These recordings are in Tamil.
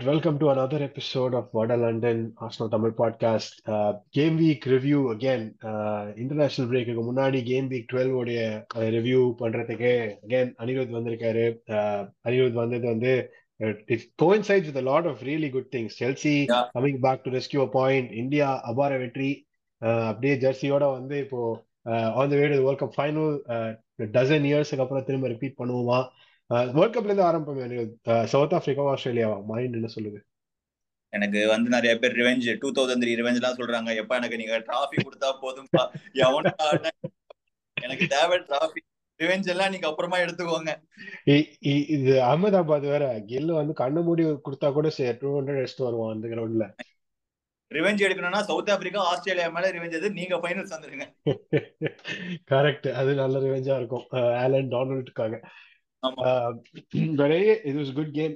All right, welcome to another episode of Vada London Arsenal Tamil podcast. Uh, game week review again. Uh, international break முன்னாடி game week 12 உடைய ரிவ்யூ பண்றதுக்கு again அனிருத் வந்திருக்காரு uh, அனிருத் வந்தது வந்து uh, it coincides with a lot of really good things. Chelsea Yeah. coming back to rescue a point, India அபார வெற்றி uh, அப்படியே ஜெர்சியோட வந்து இப்போ on the way to world cup final dozen இயர்ஸ்க்கு அப்புறம் திரும்ப ரிப்பீட் பண்ணுவோமா வேர்ல்ட் கப்ல இருந்து அனிருத் சவுத் ஆப்பிரிக்காவா ஆஸ்திரேலியாவா மைண்ட் என்ன சொல்லுது? எனக்கு வந்து நிறைய பேர் revenge two thousand three revenge எல்லாம் சொல்றாங்க. எப்ப எனக்கு நீங்க டிராஃபி கொடுத்தா ஆடினா எனக்கு தேவை டிராஃபி ரிவெஞ்ச் எல்லாம் நீங்க அப்புறமா எடுத்துக்கோங்க. இது அகமதாபாத் வேற. கில் வந்து கண்ணு மூடி கொடுத்தா கூட சரி டூ ஹண்ட்ரட் எடுத்துட்டு வருவான் அந்த கிரவுண்ட்ல ரிவெஞ்ச் எடுக்கணும்னா சவுத் ஆப்பிரிக்கா ஆஸ்திரேலியா மேல ரிவெஞ்ச் எது நீங்க ஃபைனல்ஸ் வந்துருங்க கரெக்ட் அது நல்ல ரிவெஞ்சா இருக்கும். ஆலன் டானல்டுக்காக இது was good game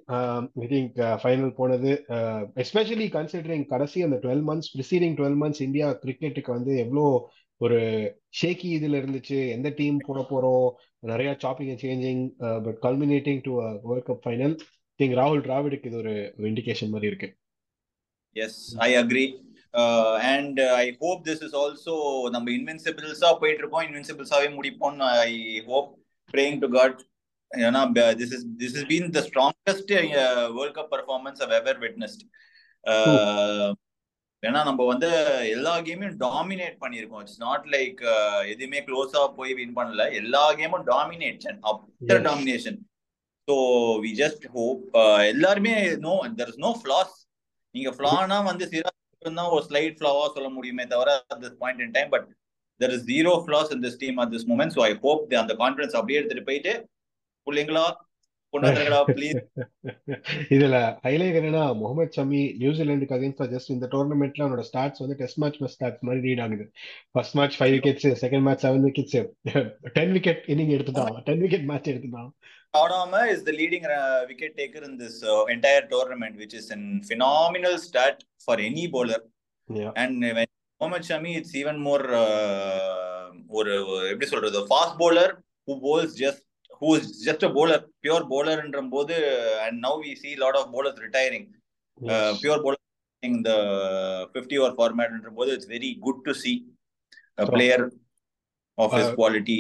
I think final போனது. எஸ்பெஷலி கன்சிடரிங் கடைசி அந்த twelve months preceding twelve months India கிரிக்கெட்டுக்கு வந்து எவ்வளோ ஒரு ஷேக்கி இதுல இருந்துச்சு. எந்த டீம் போட போறோம்? நிறைய shopping and changing but culminating to world cup final think ராகுல் டிராவிடுக்கு இது ஒரு இண்டிகேஷன் மாதிரி இருக்கு. Yes I agree and I hope this is also நம்ம இன்வென்சிபிள்ஸா போயிட்டு இருக்கோம். இன்வென்சிபிள்ஸாவே முடிப்போம்னு I hope praying to God ஏன்னா this is this is been the strongest world cup performance ever witnessed. Uh, ஏன்னா நம்ம வந்து எல்லா கேமையும் டாமினேட் பண்ணியிருக்கோம். இட்ஸ் நாட் லைக் எதுவுமே க்ளோஸா போய் வின் பண்ணல. எல்லா கேமும் domination after. Domination so we just hope எல்லாருமே no there is no flaws நீங்க ஃபிளானா வந்து சிராஜ் தான் ஒரு ஸ்லைட் ஃபிளாவா சொல்ல முடியுமே தவிர at this point in time but there is zero flaws in this team at this moment. So i hope the அந்த கான்ஃபிடன்ஸ் அப்படியே எடுத்துட்டு போயிட்டு பிள்ளைங்களா? ப்ளீஸ் இதுல ஹைலைட் என்னன்னா முகமது ஷமி நியூசிலாந்துக்கு அகைன்ஸ்ட் ஜஸ்ட் இந்த டோர்னமெண்ட்ல அவனோட ஸ்டாட்ஸ் வந்து டெஸ்ட் மேட்ச் ஸ்டாட்ஸ் மாதிரி ரீட் ஆகுது. First match five wickets second match seven wickets ten wicket inning எடுத்துட்டான் டென் விக்கெட் மேட்ச் எடுத்துட்டான். Adama is the leading uh, wicket taker in this uh, entire tournament, which is a phenomenal stat for any bowler. Yeah. And when Mohammad Shami, it's even more uh, ஒரு எப்படி சொல்றது fast bowler who bowls just who is just a bowler pure bowler ன்ற போது and now we see lot of bowlers retiring uh, Yes. pure bowler in the 50 over format ன்ற போது it's very good to see a So, player of his uh, quality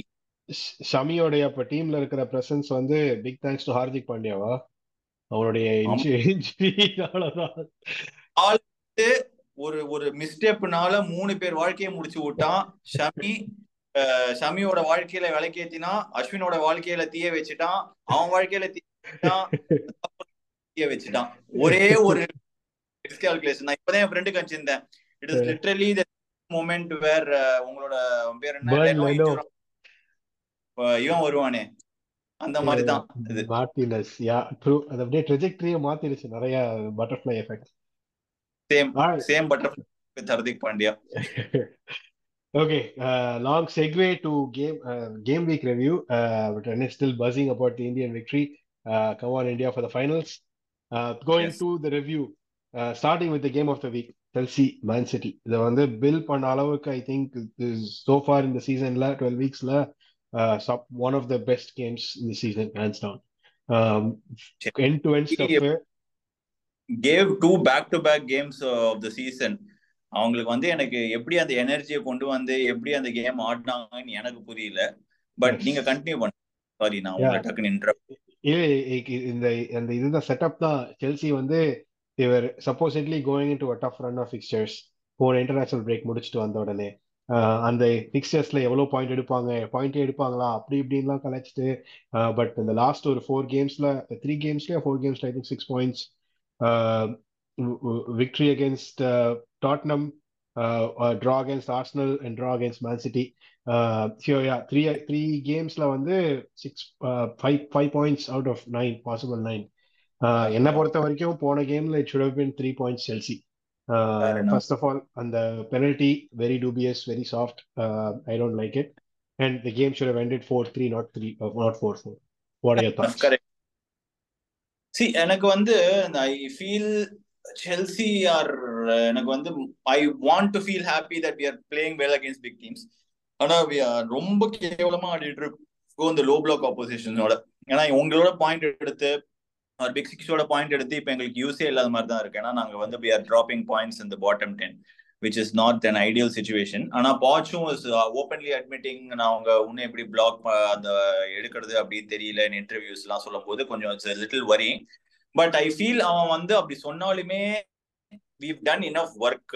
ஷ- ஷமியோடைய இப்ப டீம்ல இருக்கிற பிரசன்ஸ் வந்து பிக் தேங்க்ஸ் டு ஹார்திக் பாண்டியாவா வந்து ஒரு ஒரு மிஸ்டேப்னால மூணு பேர் வாழ்க்கையை முடிச்சு விட்டான் ஷமி ஷமியோட வாழ்க்கையில விளக்கேத்தினா அஸ்வினோட வாழ்க்கையில தீய வச்சுட்டான். அவன் வாழ்க்கையில தீய வச்சுட்டான். ஒரே ஒரு கால்குலேஷன் நான் இப்பதான் என் ஃப்ரெண்டுக்கு அனுப்பிச்சிருந்தேன். It is literally the moment where உங்களோட பேர் என்ன? இவன் வருவானே. அந்த மாதிரி தான் இது மார்டினஸ் யா ட்ரூ அது அப்படியே ட்ரெஜெக்டரியை மாத்திருச்சு. நிறைய butterfly effect same same butterfly with Hardik Pandya. Okay, uh, long segue to game uh, game week review. Uh, but I'm still buzzing about the Indian victory. Uh, come on, India for the finals. Uh, going Yes. to the review, uh, starting with the game of the week, Chelsea, Man City. இதை வந்து பில் பண்ண அளவுக்கு I think so far in the seasonல 12 weeksல uh, sub- one of the best games in the season, hands down. Um, end to end stuff. Cave அவங்களுக்கு வந்து எனக்கு எப்படி அந்த எனர்ஜியை கொண்டு வந்து எப்படி அந்த கேம் ஆடினாங்கன்னு எனக்கு புரியல. பட். நீங்க கண்டினியூ பண்ண. சாரி நான் உங்களை. டக்குன்னு இந்த அந்த இதுதான் செட்டப் தான். செல்சி வந்து இவர் supposedly going to a tough run off fixtures போன இன்டர்நேஷனல் பிரேக் முடிச்சுட்டு வந்த உடனே. அந்த ஃபிக்சர்ஸ்ல எவ்வளவு பாயிண்ட் எடுப்பாங்க பாயிண்ட் எடுப்பாங்களா அப்படி இப்படின்லாம் கலைச்சிட்டு பட் இந்த லாஸ்ட் ஒரு ஃபோர் கேம்ஸ்ல த்ரீ கேம்ஸ்ல four கேம்ஸ்ல I think six points victory against Tottenham draw against Arsenal and draw against Man City three three கேம்ஸ்ல வந்து six five five points out of nine possible nine என்னை பொறுத்த வரைக்கும் போன கேம்ல it have been three points Chelsea. First of all அந்த penalty very dubious very soft I don't like it and the game should have four three not three not four four what C எனக்கு வந்து I feel Chelsea are uh, எனக்கு வந்து I want to feel happy that we are playing well against big teams ஆனா வி ஆர் ரொம்ப கேவலமா ஆடிட்டு இருக்கோம் இந்த லோ பிளாக் ஆப்போசிஷனோட ஏன்னா உங்களோட பாயிண்ட் எடுத்து ஒரு பிக் சிக்ஸோட பாயிண்ட் எடுத்து இப்போ எங்களுக்கு யூஸே இல்லாத மாதிரி தான் இருக்கு. ஏன்னா நாங்கள் வந்து வி ஆர் ட்ராப்பிங் பாயிண்ட்ஸ் இந்த bottom ten which is not an ideal situation ஆனால் பாச்சும் இஸ் ஓப்பன்லி அட்மிட்டிங் நான் அவங்க இன்னும் எப்படி பிளாக் அந்த எடுக்கிறது அப்படின்னு தெரியல இன்டர்வியூஸ்லாம் சொல்லும் போது கொஞ்சம் லிட்டில் வரி பட் ஐ ஃபீல் அவன் வந்து அப்படி சொன்னாலுமே வீவ் டன் இனஃப் ஒர்க்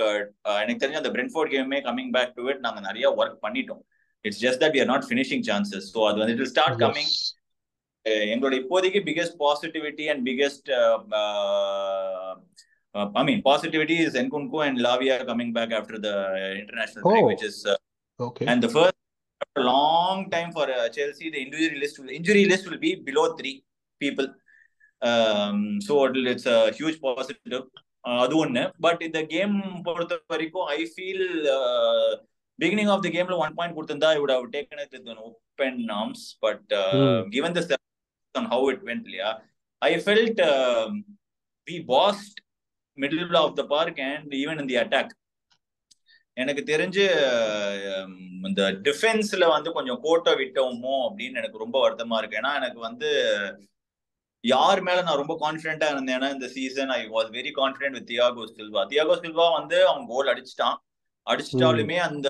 எனக்கு தெரிஞ்ச அந்த பிரென்ஃபோர்ட் கேமே கமிங் பேக் டு இட் நாங்க நிறைய ஒர்க் பண்ணிட்டோம். It's just that we are not finishing chances so அது வந்து இட் ஸ்டார்ட் கமிங் எங்களோட இப்போதைக்கு biggest positivity and biggest I mean positivity is Nkunku and Lavia coming back after the international break which is and the first long time for uh, Chelsea, the injury list will injury list will be below three people. Um, so it's a huge positive. அது ஒண்ணு. பட் இந்த கேம் பொறுத்த வரைக்கும் I feel beginning of the கேம்ல ஒன் பாயிண்ட் கொடுத்திருந்தா I would have taken it with open arms but given the on how it went இல்லையா I felt we passed middle of the park and even in the attack எனக்கு தெரிஞ்சு இந்த டிஃபென்ஸ்ல வந்து கொஞ்சம் கோட்டை விட்டோமோ அப்படின்னு எனக்கு ரொம்ப வருத்தமா இருக்கு. ஏன்னா எனக்கு வந்து யார் மேல நான் ரொம்ப கான்பிடென்டா இருந்தேன்னா இந்த season I was very confident with Thiago Silva Thiago Silva வந்து அவன் கோல் அடிச்சிட்டான். அடிச்சிட்டாலுமே அந்த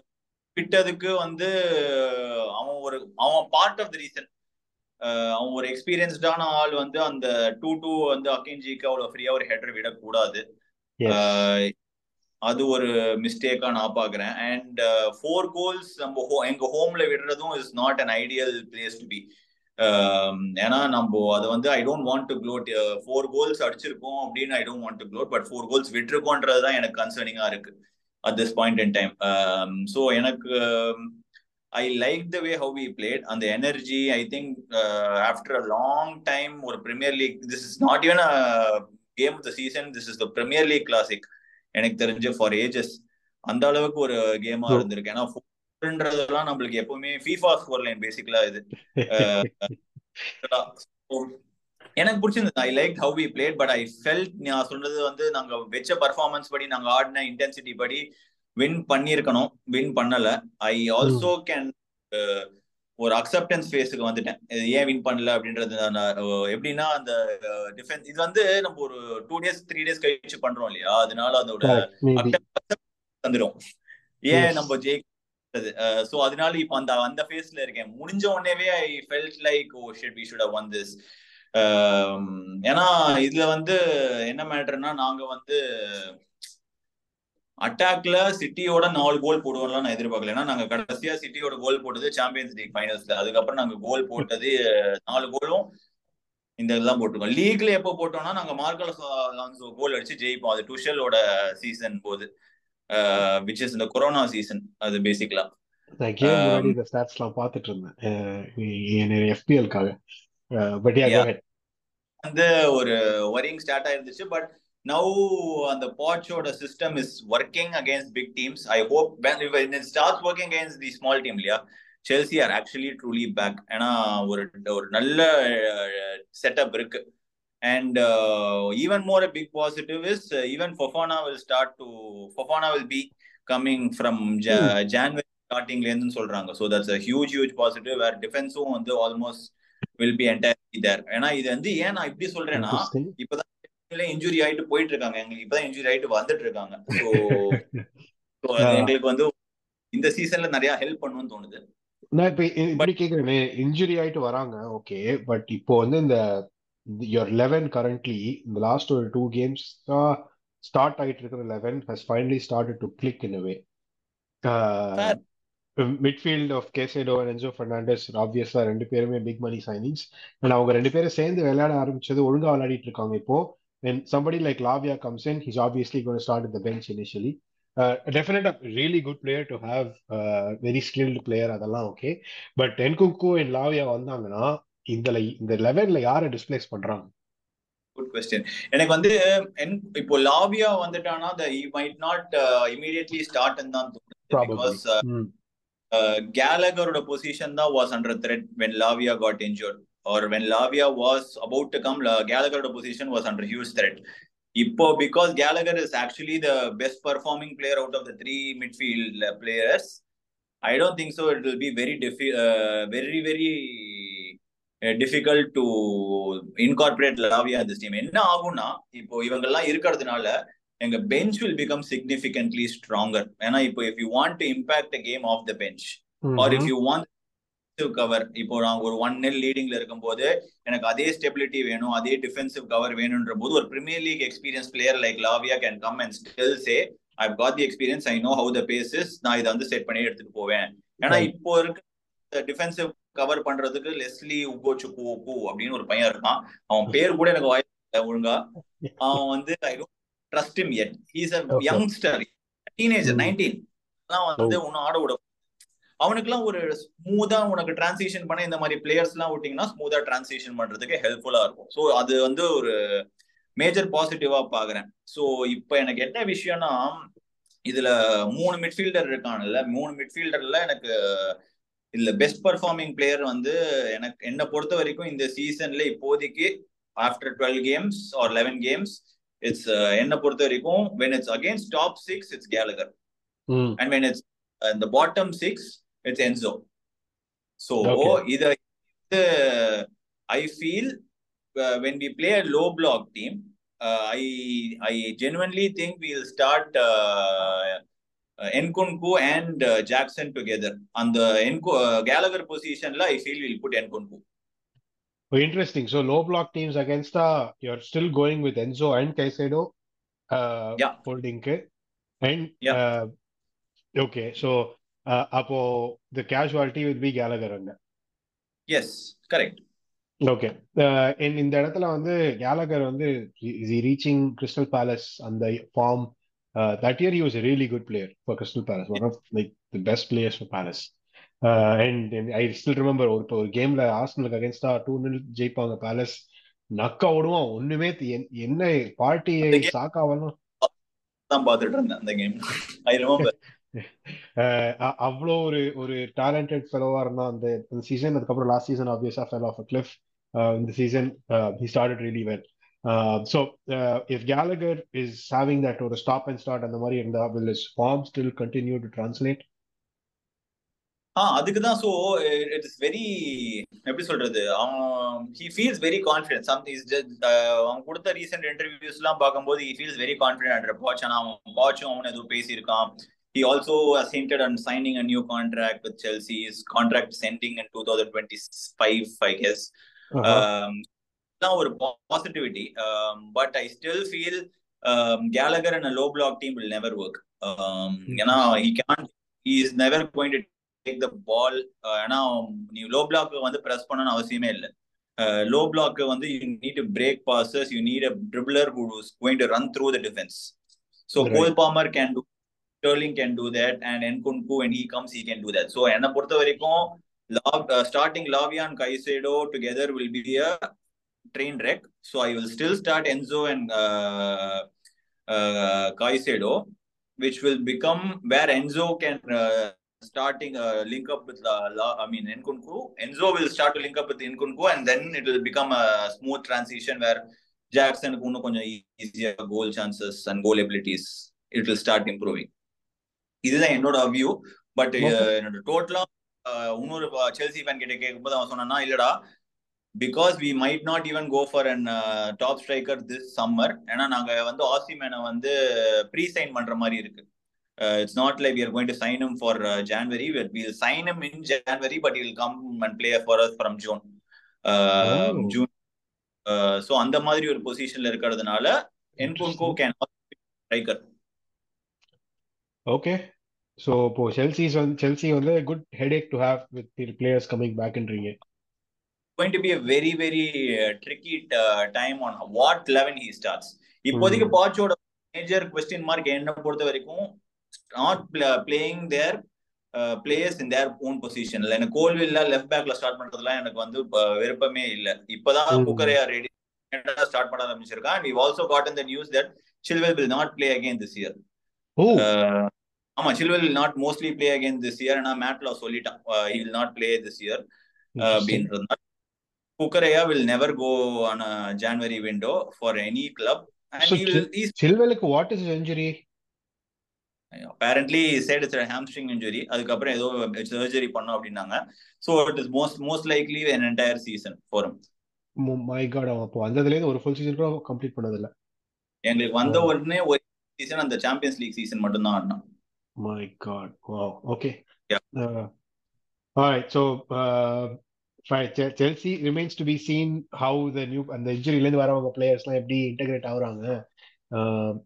விட்டதுக்கு வந்து அவன் ஒரு அவன் பார்ட் ஆஃப் த ரீசன் அவன் ஒரு எக்ஸ்பீரியன்ஸ்டான ஆள் வந்து அந்த டூ டூ வந்து அக்கின்ஜிக்கு அவ்வளவு ஃப்ரீயா ஒரு ஹெட்டர் விடக்கூடாது. அது ஒரு மிஸ்டேக்கா நான் பாக்குறேன். அண்ட் ஃபோர் கோல்ஸ் நம்ம எங்க ஹோம்ல விடுறதும் is not an ideal place to be ஏன்னா நம்ம அதை வந்து I don't want to gloat four goals அடிச்சிருக்கோம் அப்படின்னு I don't want to gloat but four goals விட்டுருக்கோன்றது தான் எனக்கு கன்சர்னிங்கா இருக்கு. At this point in time so எனக்கு I like the way how we played அந்த energy I think after a long time ஒரு Premier League this is not even a game of the season this is the Premier League classic எனக்கு தெரிஞ்சு ஃபார் ஏஜஸ் அந்த அளவுக்கு ஒரு கேமா இருந்திருக்கு. ஏன்னா ஃபோர்ன்றதெல்லாம் நம்மளுக்கு எப்பவுமே ஃபீஃபா ஸ்கோர் லைன் பேசிக்கலா இது. எனக்கு பிடிச்சிருந்தது. I like how we played but I felt நான் சொன்னது வந்து நாங்க வெச்ச பர்ஃபார்மன்ஸ் படி நாங்க ஆடின இன்டென்சிட்டி படி வின் பண்ணியிருக்கணும் வின் பண்ணல. ஐ ஆல்சோ கேன் ஒரு அக்செப்டன்ஸ் ஃபேஸுக்கு வந்துட்டேன். ஏன் வின் பண்ணல அப்படின்றது எப்படின்னா அந்த டிஃபென்ஸ் இது வந்து நம்ம ஒரு டூ டேஸ் த்ரீ டேஸ் கழிச்சு பண்றோம் இல்லையா? அதனால அதோட வந்துடும் ஏன் நம்ம விட்டது ஸோ uh, அதனால இப்போ அந்த அந்த ஃபேஸ்ல இருக்கேன். முடிஞ்ச உடனேவே I felt like oh shit we should have won this ஏன்னா இதுல வந்து என்ன மேட்டர்னா நாங்க வந்து அட்டாக்ல சிட்டியோட நாலு கோல் போடுவோம்லாம் நான் எதிர்பார்க்கல. ஏன்னா நாங்க கடைசியா சிட்டியோட கோல் போட்டது சாம்பியன்ஸ் லீக் ஃபைனல்ஸ்ல அதுக்கப்புறம் நாங்க கோல் போட்டது நாலு கோலும் இந்த இதெல்லாம் போட்டிருக்கோம். லீக்ல எப்போ போட்டோம்னா நாங்க மார்க்கல் கோல் அடிச்சு ஜெயிப்போம். அது டுஷலோட சீசன் போது. விச் இஸ் இந்த கொரோனா சீசன் அது பேசிக்கலா இந்த ஸ்டாட்ஸ்லாம் பார்த்துட்டு இருந்தேன். எஃபிஎல்காக பட் வந்து ஒரு வரிங் ஸ்டார்ட் ஆயிருந்துச்சு பட் நவ் அந்த பாட்சோட system is working against big teams I hope start working against the small team இல்லையா? Chelsea are actually truly back ஏன்னா ஒரு ஒரு நல்ல செட்டப் இருக்கு. And even more a big positive is even Fofana will start to Fofana will be coming from January ஸ்டார்டிங்ல இருந்து சொல்றாங்க. So that's a huge huge positive where டிஃபென்ஸும் வந்து almost will be entire there ஏன்னா இது வந்து ஏன் நான் இப்படி சொல்றேன்னா இப்பதான் இன்ஜுரி ஆயிட்டு போயிட்டு இருக்காங்க எங்களுக்கு இப்பதான் இன்ஜுரி ஆயிட்டு வந்துட்டு இருக்காங்க ஸோ எங்களுக்கு வந்து இந்த சீசன்ல நிறைய ஹெல்ப் பண்ணும்னு தோணுது. நான் இப்ப இப்படி கேக்குறேன் இன்ஜுரி ஆயிட்டு வராங்க ஓகே பட் இப்போ வந்து இந்த யுவர் லெவன் கரண்ட்லி இந்த லாஸ்ட் ஒரு டூ கேம்ஸ் ஸ்டார்ட் ஆயிட்டு இருக்கிற eleven has finally start to click in way midfield of Caicedo Enzo Fernandez ஆப்வியஸா ரெண்டு பேருமே பிக் மணி சைனிங்ஸ் அண்ட் அவங்க ரெண்டு பேரும் சேர்ந்து விளையாட ஆரம்பிச்சது ஒழுங்கா விளையாடிட்டு இருக்காங்க இப்போ. When somebody like Lavia comes in, he's obviously going to start at the bench initially. Uh, definitely a really good player to have, uh, very skilled player அதெல்லாம் okay but Nkunku and Lavia வந்தாங்கன்னா இந்த இந்த லெவன்ல யாரை டிஸ்பிளேஸ் பண்றாங்க குட் கொஸ்டின் எனக்கு வந்து இப்போ லாவியா வந்துட்டானா the he might not immediately start தான் பிகாஸ் கேலகரோட பொசிஷன் தான் was under threat when Lavia got injured or when Lavia was about to come, Gallagher's position was under huge threat. Ippo, because Gallagher is actually the best performing player out of the three midfield players, I don't think so. It will be very diffi- uh, very very difficult to incorporate Lavia this team என்ன ஆகும்னா இப்போ இவங்கெல்லாம் இருக்கிறதுனால எங்க bench will become significantly stronger ஏன்னா இப்போ if you want to impact game off the bench or if you want cover இப்போ நான் ஒரு ஒன் நெல் லீடிங்ல இருக்கும் போது எனக்கு அதே ஸ்டெபிலிட்டி வேணும் அதே டிஃபென்சிவ் கவர் வேணும்ன்ற போது ஒரு Premier League experience player like Lavia can come and still say I got the experience I know how the paces நான் இதை வந்து செட் பண்ணி எடுத்துட்டு போவேன். ஏன்னா இப்போ இருக்க டிஃபென்சிவ் கவர் பண்றதுக்கு லெஸ்லி உகோச்சு கூ அப்படின்னு ஒரு பையன் இருக்கான். அவன் பேர் கூட எனக்கு வாய்ப்பு ஒழுங்கா. அவன் வந்து I don't trust him yet he's a youngster teenager nineteen வந்து ஒன்னும் ஆட விட அவனுக்குலாம் ஒரு ஸ்மூதா உனக்கு டிரான்சிஷன் பண்ண இந்த மாதிரி பிளேயர்ஸ் எல்லாம் விட்டீங்கன்னா ஸ்மூதா டிரான்சிஷன் பண்றதுக்கு ஹெல்ப்ஃபுல்லா இருக்கும். ஸோ அது வந்து ஒரு மேஜர் பாசிட்டிவா பாக்குறேன். ஸோ இப்போ எனக்கு என்ன விஷயம்னா இதுல மூணு மிட்ஃபீல்டர் இருக்கானுல்ல மூணு மிட்ஃபீல்டர்ல எனக்கு இதுல பெஸ்ட் பர்ஃபார்மிங் பிளேயர் வந்து எனக்கு என்னை பொறுத்த வரைக்கும் இந்த சீசன்ல இப்போதைக்கு after twelve games or eleven games it's என்னை பொறுத்த வரைக்கும் when it's against top six it's Gallagher and when it's இந்த bottom six it's Enzo so இத I feel when we play a low block team I I genuinely think will start Nkunku and Jackson together அந்த என்கு கேலகர் பொசிஷன்ல I feel will put Nkunku Oh, interesting. So low block teams against the you're still going with Enzo and Caicedo uh, yeah. holding it. And yeah. uh, okay, so uh, apo the casualty will be Gallagher on that. Yes, correct. Okay இந்த இடத்துல வந்து கேலகர் வந்து ரீச்சிங் கிறிஸ்டல் பேலஸ் அந்த form that year he was really good player for Crystal Palace one of like the best players for Palace and I still remember ஒரு ஒரு கேம்ல ஆர்சனலுக்கு அகேன்ஸ்டா டூ நில் ஜெயிப்பாங்க பேலஸ் நக்கா ஓடுவான் ஒண்ணுமே என்ன பார்ட்டியை சாக்காவலும் தான் பார்த்துட்டு இருந்தேன் அந்த கேம் ஐ ரிமெம்பர் அவ்வளோ ஒரு ஒரு டேலண்டட் ஃபெலோவா இருந்தா அந்த சீசன் அதுக்கப்புறம் லாஸ்ட் சீசன் ஆப்வியஸா ஃபெல் ஆஃப் கிளிஃப் இந்த season he started really well so if Gallagher is having that ஒரு ஸ்டாப் அண்ட் ஸ்டார்ட் அந்த மாதிரி இருந்தா will is form still continue to translate ah அதுக்கு தான் ஸோ இட் இஸ் வெரி எப்படி சொல்றது அவன் he feels very confidence some is just அவன் கொடுத்த ரீசெண்ட் இன்டர்வியூஸ்லாம் பார்க்கும்போது he feels very confident Poch ஆனால் அவன் பாச்சும் அவன் எதுவும் பேசியிருக்கான் He also has hinted on signing a new contract with Chelsea. His contract is ending in 2025, I guess. Uh-huh. Um, ஒரு positivity, um, but I still feel um, Gallagher in a low block team will never work. Um, you know, he can't. He is never going to take the ball. ஏன்னா நீ லோ பிளாக் வந்து பிரஸ் பண்ணணும்னு அவசியமே இல்லை லோ பிளாக் வந்து you need to break passes you need a dribbler who is going to run through the defence so Cole Palmer can do Sterling can do that, and Nkunku when he comes, he can do that. So, என்ன பொறுத்த வரைக்கும் Lavia and Caicedo together will be a train wreck. So, I will still start Enzo and uh, uh, Caicedo, which will become where Enzo can uh, starting uh, link up with uh, La, I mean Nkunku. Enzo will start to link up with Nkunku, and then it will become a smooth transition where Jackson இன்னும் கொஞ்சம் easier goal chances and goal abilities. It will start improving. இதுதான் என்னோட வியூ பட் என்னோட டோட்டலா இன்னொரு செல்சி ஃபேன் கிட்ட கேட்கும்போது அவன் சொன்னான்னா இல்லடா because we might not even go for an top striker this summer ஏன்னா நாங்க வந்து ஆசிமேனை வந்து ப்ரீ சைன் பண்ற மாதிரி இருக்கு. It's not like we're going to sign him for January will sign him in January but will come and play for us from June June so அந்த மாதிரி ஒரு பொசிஷன்ல இருக்கிறதுனால Nkunku can striker okay so இப்போ வந்து செல்சி வந்து good headache to have with players coming பேக்ன்றீங்க going to be a very very uh, tricky uh, time on what 11 he starts. இப்போதைக்கு பாச்சோட மேஜர் கொஸ்டின் மார்க் என்ன பொறுத்த வரைக்கும் not playing their players in their own பொசிஷன்ல எனக்கு கோல்வில்ல லெஃப்ட் பேக்ல ஸ்டார்ட் பண்றதுலாம் எனக்கு வந்து விருப்பமே இல்ல. இப்பதான் குக்கரையா ரெடி ஸ்டார்ட் பண்ண ஆரம்பிச்சிருக்கான். We also got in the news that Chilwell will not play again this year ஆமா Chilwell not mostly play again this year நான் மேட்ல சொல்லிட்டான் he will not play this year அப்படின்றதுனால. Kukareya will never go on a January window for any club. And so he will, he's, Chilwell, what is his injury? apparently said it's a hamstring injury அதுக்கப்புறம் ஏதோ சர்ஜரி பண்ணோம் அப்படின்னாங்க so it is most most likely an entire season for him my God அவன் அப்போ வந்ததுல இருந்து ஒரு ஃபுல் சீசன் கூட கம்ப்ளீட் பண்ணதில்ல எங்களுக்கு வந்த Oh. உடனே ஒரு சீசன் அந்த சாம்பியன்ஸ் லீக் சீசன் மட்டும் தான் ஆடினான் my God wow okay. Alright so Chelsea remains to be seen how the new அந்த இன்ஜுரியிலேருந்து வரவங்க பிளேயர்ஸ்லாம் எப்படி இன்டகிரேட் ஆகுறாங்க.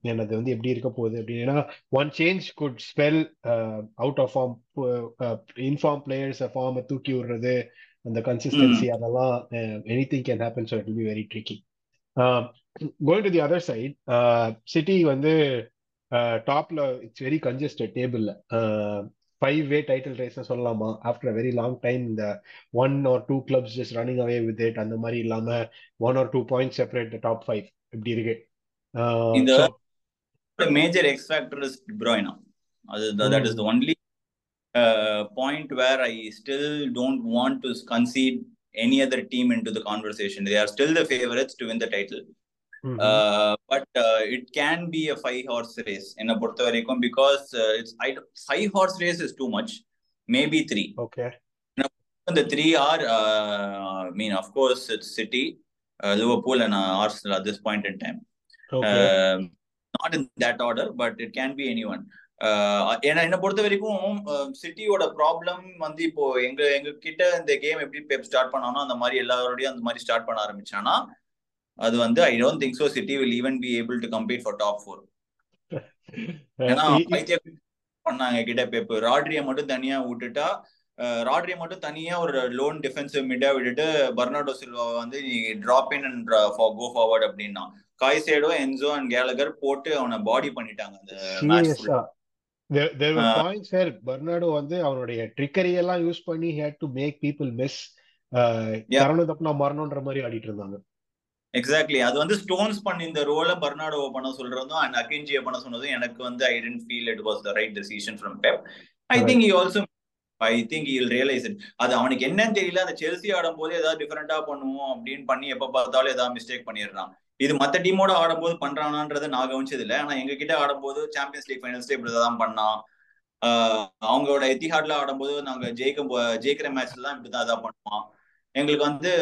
எனது வந்து எப்படி இருக்க போகுது அப்படின்னு ஏன்னா one change good spell out of form in form பிளேயர்ஸை ஃபார்மை தூக்கி விடுறது அந்த கன்சிஸ்டன்சி அதெல்லாம் anything can happen so it will be very tricky going to the other side City வந்து டாப்ல இட்ஸ் வெரி கன்ஜஸ்டட் டேபிள்ல ஃபைவ் வே டைட்டில் ரேஸ் சொல்லலாமா? After a very long time இந்த one or two clubs just running away with it அந்த மாதிரி இல்லாம one or two point separate top five இப்படி இருக்கு. மேஜர் எக்ஸ் ஃபேக்டர் இஸ் டிப்ராய்னா அது that is the only point where I still don't want to concede any other team into the conversation they are still the favourites to win the title. But it can be a five horse race என்னை பொறுத்த வரைக்கும் because it's I five horse race is too much maybe three okay. The three are I mean of course it's City uh, Liverpool and uh, Arsenal at this point in time. Okay. Um, not in that order but it can be anyone. Uh, ஏன்னா என்ன பொறுத்த வரைக்கும் சிட்டியோட ப்ராப்ளம் வந்து இப்போ எங்க எங்க கிட்ட இந்த கேம் எப்படி பெப் ஸ்டார்ட் பண்ணானோ அந்த மாதிரி எல்லாரோடையும் அந்த மாதிரி ஸ்டார்ட் பண்ண ஆரம்பிச்சானா அது வந்து I don't think so City will even be able to compete for top four ஏன்னா பண்ணாங்க கிட்ட பெப் ராட்ரிய மட்டும் தனியா விட்டுட்டா ராட்ரிய மட்டும் தனியா ஒரு லோன் டிஃபென்சிவ் மிட்டா விட்டுட்டு பர்னாடோ சில்வா வந்து நீ drop in and go forward அப்படின்னா காய்சேடோ என்சோ அண்ட் கேலகர் போட்டு அவனை பாடி பண்ணிட்டாங்க அந்த there were points where Bernardo வந்து அவனுடைய ட்ரிக்கரி எல்லாம் யூஸ் பண்ணி to make people miss. Yeah. தரணும் தப்புனா மரணம்ன்ற மாதிரி ஆடிட்டு இருந்தாங்க. எக்ஸாக்ட்லி அது வந்து ஸ்டோன்ஸ் பண்ணி இந்த ரோலை பர்னாடோவை பண்ண சொல்றதும் அண்ட் அகின்ஜியை பண்ண சொன்னதும் எனக்கு வந்து I tend feel it was the right decision from Pep I Right. Think he also I think he'll realise it அது அவனுக்கு என்னன்னு தெரியல. அந்த செல்சி ஆடும் போது ஏதாவது டிஃபரெண்டா பண்ணுவோம் அப்படின்னு பண்ணி எப்ப பார்த்தாலும் ஏதாவது மிஸ்டேக் பண்ணிடுறான். இது மத்த டீமோட ஆடும்போது பண்றானான்றதை நான் கவனிச்சது இல்லை ஆனா எங்க கிட்ட ஆடும்போது சாம்பியன்ஸ் லீக் ஃபைனல்ஸ்ல இப்படிதான் பண்ணான். அவங்களோட எத்திஹாட்ல ஆடும்போது நாங்க ஜெயிக்க ஜெயிக்கிற மேட்ச்ல தான் இப்படிதான் அதான் பண்ணுவான். எங்களுக்கு வந்து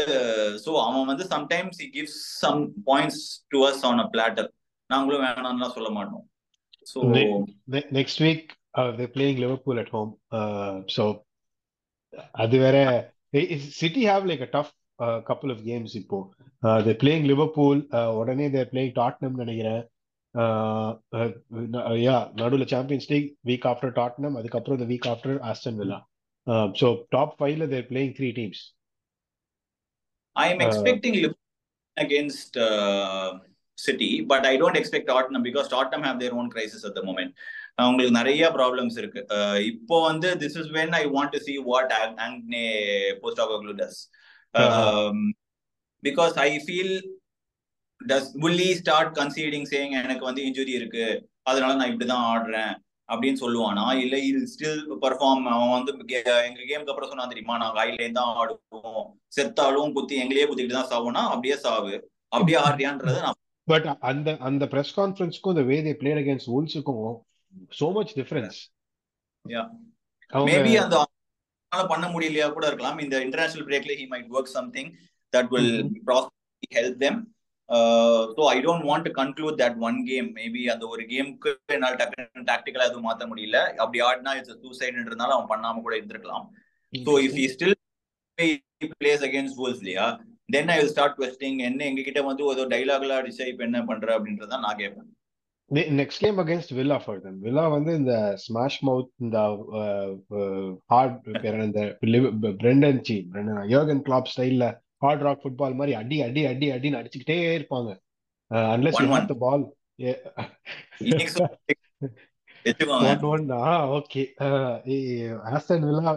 சோ அவன் வந்து sometimes he gives some points to us on a platter நாங்களும் வேணாம்லாம் சொல்ல மாட்டோம். So next week next playing Liverpool at home so அது வேற City have like a tough couple of games இப்போ. Uh, பிளேயிங் லிவர்பூல் உடனே they're பிளேயிங் டாட்னம் நினைக்கிறேன். யா நடுவில் Champions League week after Tottenham அதுக்கப்புறம் இந்த week after Aston Villa so top ஃபைவ்ல they're playing three teams I am expecting against uh, City, but I don't expect Tottenham because Tottenham have their own crisis at the moment. அவங்களுக்கு நிறைய ப்ராப்ளம்ஸ் இருக்கு. அஹ் இப்போ வந்து this is when I want to see what Ange Postecoglou does because I feel does fully start conceding saying எனக்கு வந்து இன்ஜுரி இருக்கு அதனால நான் இப்படிதான் ஆடுறேன்? அப்படின்னு சொல்லுவானா. இல்ல இது ஸ்டில் பர்ஃபார்ம் அவன் வந்து எங்க கேமுக்கு அப்புறம் சொன்னா தெரியுமா? நாங்க ஐலேயும் தான் ஆடுவோம். செத்தாலும் குத்தி எங்களையே குத்திட்டு தான் சாவோம்னா அப்படியே சாவு. அப்படியே ஆடுறியான்றத நான் பட் அந்த அந்த பிரஸ் கான்ஃபரன்ஸ்க்கும் the way they played against wolvesக்கும் so much difference. Yeah. அவங்க மேபி அந்த பண்ண முடியலையா கூட இருக்கலாம். இந்த international பிரேக்ல he might work something that will help them so I don't want to conclude that one game maybe அந்த ஒரு கேமுக்கு என்னால் டக்கு டாக்டிக்கலா எதுவும் மாத்த முடியல. அப்படி ஆடினா இட்ஸ் சூசைடுன்றதுனால அவன் பண்ணாம கூட இருந்திருக்கலாம். So if he still plays against wolves இல்லையா? Then I will start questioning என்ன எங்க கிட்ட வந்து ஒரு டைலாக்ல அடிச்சா இப்ப என்ன பண்ற அப்படின்றத நான் கேட்பேன் next game against Villa for them Villa வந்து இந்த ஸ்மாஷ் மவுத் இந்த ஹார்ட் பேர் என்ன, இந்த பிரெண்டன் சி யோகன் கிளாப் ஸ்டைல்ல ஹார்ட் ராக் ஃபுட்பால் மாதிரி அடி அடி அடி அடின்னு அடிச்சுக்கிட்டே இருப்பாங்க. Unless you have the ball okay Aston Villa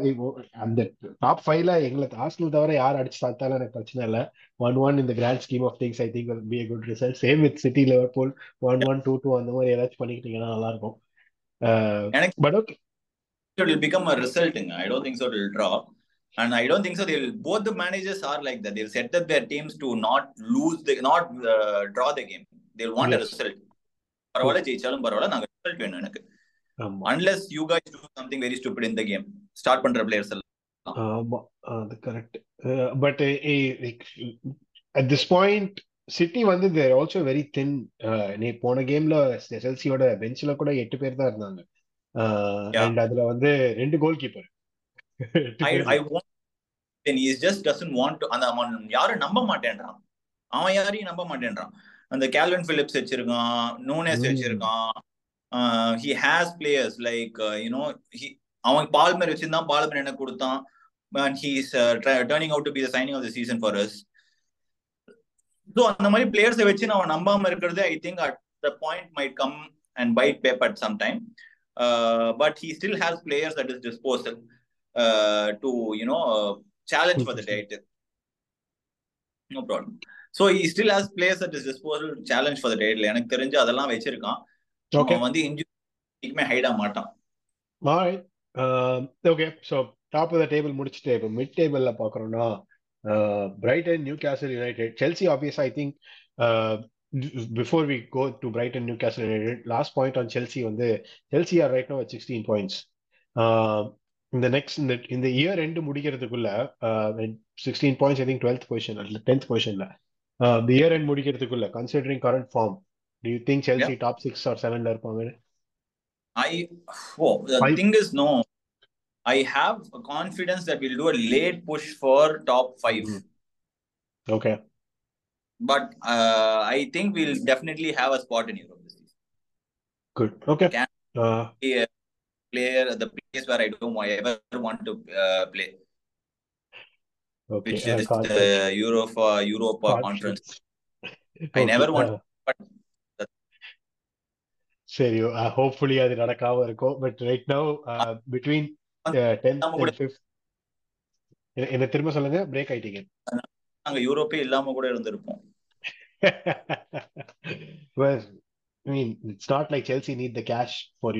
அந்த டாப் ஃபைவ்ல எங்களை ஆஸ்டல் தவிர யார் அடிச்சு தாத்தாலும் எனக்கு பிரச்சனை இல்லை. ஒன் ஒன் இந்த grand scheme of things I think will be a good result. Same with City Liverpool one one two two அந்த மாதிரி ஏதாச்சும் பண்ணிக்கிட்டீங்கன்னா நல்லா இருக்கும் but okay it will become a result. I don't think so. It will drop. And I don't think so. They'll both the managers are like that. They'll set up their teams to not lose the not uh, draw the game. They'll want a Yes. result. பரவாயில்ல ஜெயிச்சாலும் பரவாயில்ல நாங்க ரிசல்ட் வேணும் எனக்கு unless you guys do something very stupid in the game start பண்ற பிளேயர்ஸ் எல்லாம் ஆமா அது correct but at this point City வந்து தேர் ஆல்சோ வெரி தின் நீ போன கேம்ல செல்சியோட பெஞ்ச்ல கூட எட்டு பேர் தான் இருந்தாங்க. அண்ட் அதுல வந்து ரெண்டு goalkeeper I I want he just doesn't want to அந்த அவன் யாரும் நம்ப மாட்டேன்றான். அவன் யாரையும் நம்ப மாட்டேன்றான். அந்த கேல்வின் பிலிப்ஸ் வச்சிருக்கான் நூனேஸ். வச்சிருக்கான். He has players like you know அவன் பால்மர் வச்சிருந்தான் பால்மர் என்ன கொடுத்தான். And he's uh, try- turning out to be the signing of the season for us. So அந்த மாதிரி பிளேயர்ஸை வச்சு நம்ம நம்பாம இருக்கிறது I think at the point might come and bite Pep at some time but he still has players at his disposal to you know challenge for the title no problem so he still has players at his disposal challenge for the title எனக்கு தெரிஞ்சு அதெல்லாம் வச்சிருக்கான். ஓகே அவன் வந்து இன்ஜுரிக்குமே ஹைட் ஆக மாட்டான். Okay so top of the table முடிச்சுட்டு இப்போ மிட் டேபிள்ல பார்க்குறோம்னா Brighton Newcastle United Chelsea obvious I think before we go to Brighton Newcastle United last point on Chelsea வந்து Chelsea are right no sixteen points இந்த நெக்ஸ்ட் இந்த இந்த இயர் ரெண்டு முடிக்கிறதுக்குள்ள sixteen points I think twelfth position அல்ல டென்த் பொசிஷன்ல இந்த இயர் ரெண்டு முடிக்கிறதுக்குள்ள considering current form do you think Chelsea top six or செவன்ல இருப்பாங்க I oh, the Five. thing is no. I have a confidence that we'll do a late push for top five, Mhm. Okay but uh, I think we'll definitely have a spot in Europe this season. Good okay Can be a player, the place where I don't ever want to uh, play, okay which is the Europa Europa conference. I never want, but சரி ஹோப்ஃபுல்லி அது நடக்காம இருக்கும் பட் ரைட் நவ் பிட்வீன் என்ன திரும்ப சொல்லுங்க பிரேக் ஆயிட்டீங்க நாங்க யூரோப்பே இல்லாம கூட இருந்திருப்போம். well I mean it's not like Chelsea need the cash for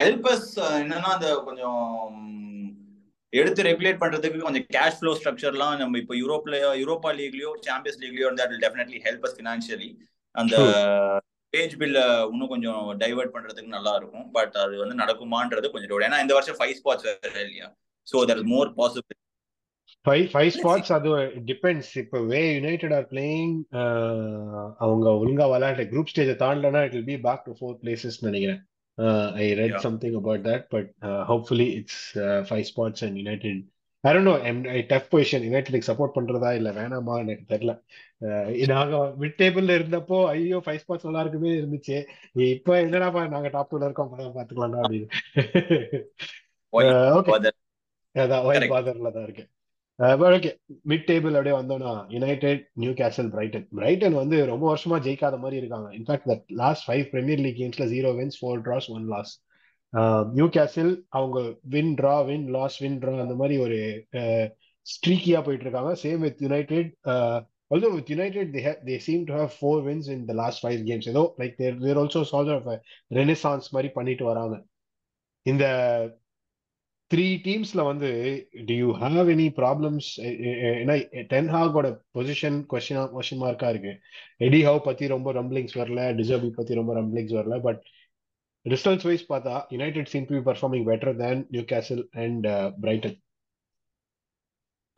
Europe uh, என்னன்னா அந்த கொஞ்சம் எடுத்து ரெகுலேட் பண்றதுக்கு கொஞ்சம் கேஷ் ஃப்ளோ ஸ்ட்ரக்சர்லாம் நம்ம இப்போ யூரோப்ல யூரோப்பா லீக்லயோ champions லீக்லயோ will definitely help us financially அந்த பேஜ் பில்ல இன்னும் கொஞ்சம் டைவர்ட் பண்றதுக்கு நல்லா இருக்கும். பட் அது வந்து நடக்குமான்றது கொஞ்சம். ஏன்னா இந்த வருஷம் ஃபைவ் ஸ்பாட்ஸ் வேற இல்லையா? So that is more possible five five spots அது டிபெண்ட்ஸ் இப்போ வே யுனைடெட் ஆர் பிளேயிங் அவங்க ஒழுங்கா விளையாட்டு குரூப் ஸ்டேஜை தாண்டலனா it will be back to four places நினைக்கிறேன். I read. Something about that but hopefully it's five spots and United I don't know tough position யுனைடெடுக்கு support பண்றதா இல்ல வேணாமா எனக்கு தெரியல. அஹ் நாங்க மிட் டேபிள்ல இருந்தப்போ ஐயோ ஃபைவ் ஸ்பாட்ஸ் நல்லா இருக்குமே இருந்துச்சு. இப்போ என்னடாப்பா நாங்க டாப் டூல இருக்கோம் அப்பதான் பாத்துக்கலாம்டா அப்படின்னு. ஓகே அதான் ஒயிட் Correct. பாதர்ல தான் இருக்கு ஓகே மிட் டேபிள் அப்படியே வந்தோம்னா United Newcastle Brighton Brighton வந்து ரொம்ப வருஷமா ஜெயிக்காத மாதிரி இருக்காங்க. In fact that last five Premier League கேம்ஸ்ல zero wins four draws one loss Newcastle அவங்க win draw win loss win draw அந்த மாதிரி ஒரு ஸ்ட்ரீக்கியா போயிட்டு இருக்காங்க. Same with United also with United they they seem to have four wins in the last five games ஏதோ லைக் தேர் தேர் ஆல்சோ சால்ஸ் ஆஃப் ரெனிசான்ஸ் மாதிரி பண்ணிட்டு வராங்க. இந்த த்ரீ டீம்ஸ்ல வந்து do you have any problems ஏன்னா டென் ஹாகோட பொசிஷன் கொஸ்டின் கொஸ்டின் மார்க்கா இருக்கு. எடி ஹவ் பத்தி ரொம்ப ரம்பிளிங்ஸ் வரல டிசர்பி பத்தி ரொம்ப ரம்பிளிங்ஸ் வரல பட் ரிசல்ட்ஸ் வைஸ் பார்த்தா United seem to be performing better than Newcastle and Brighton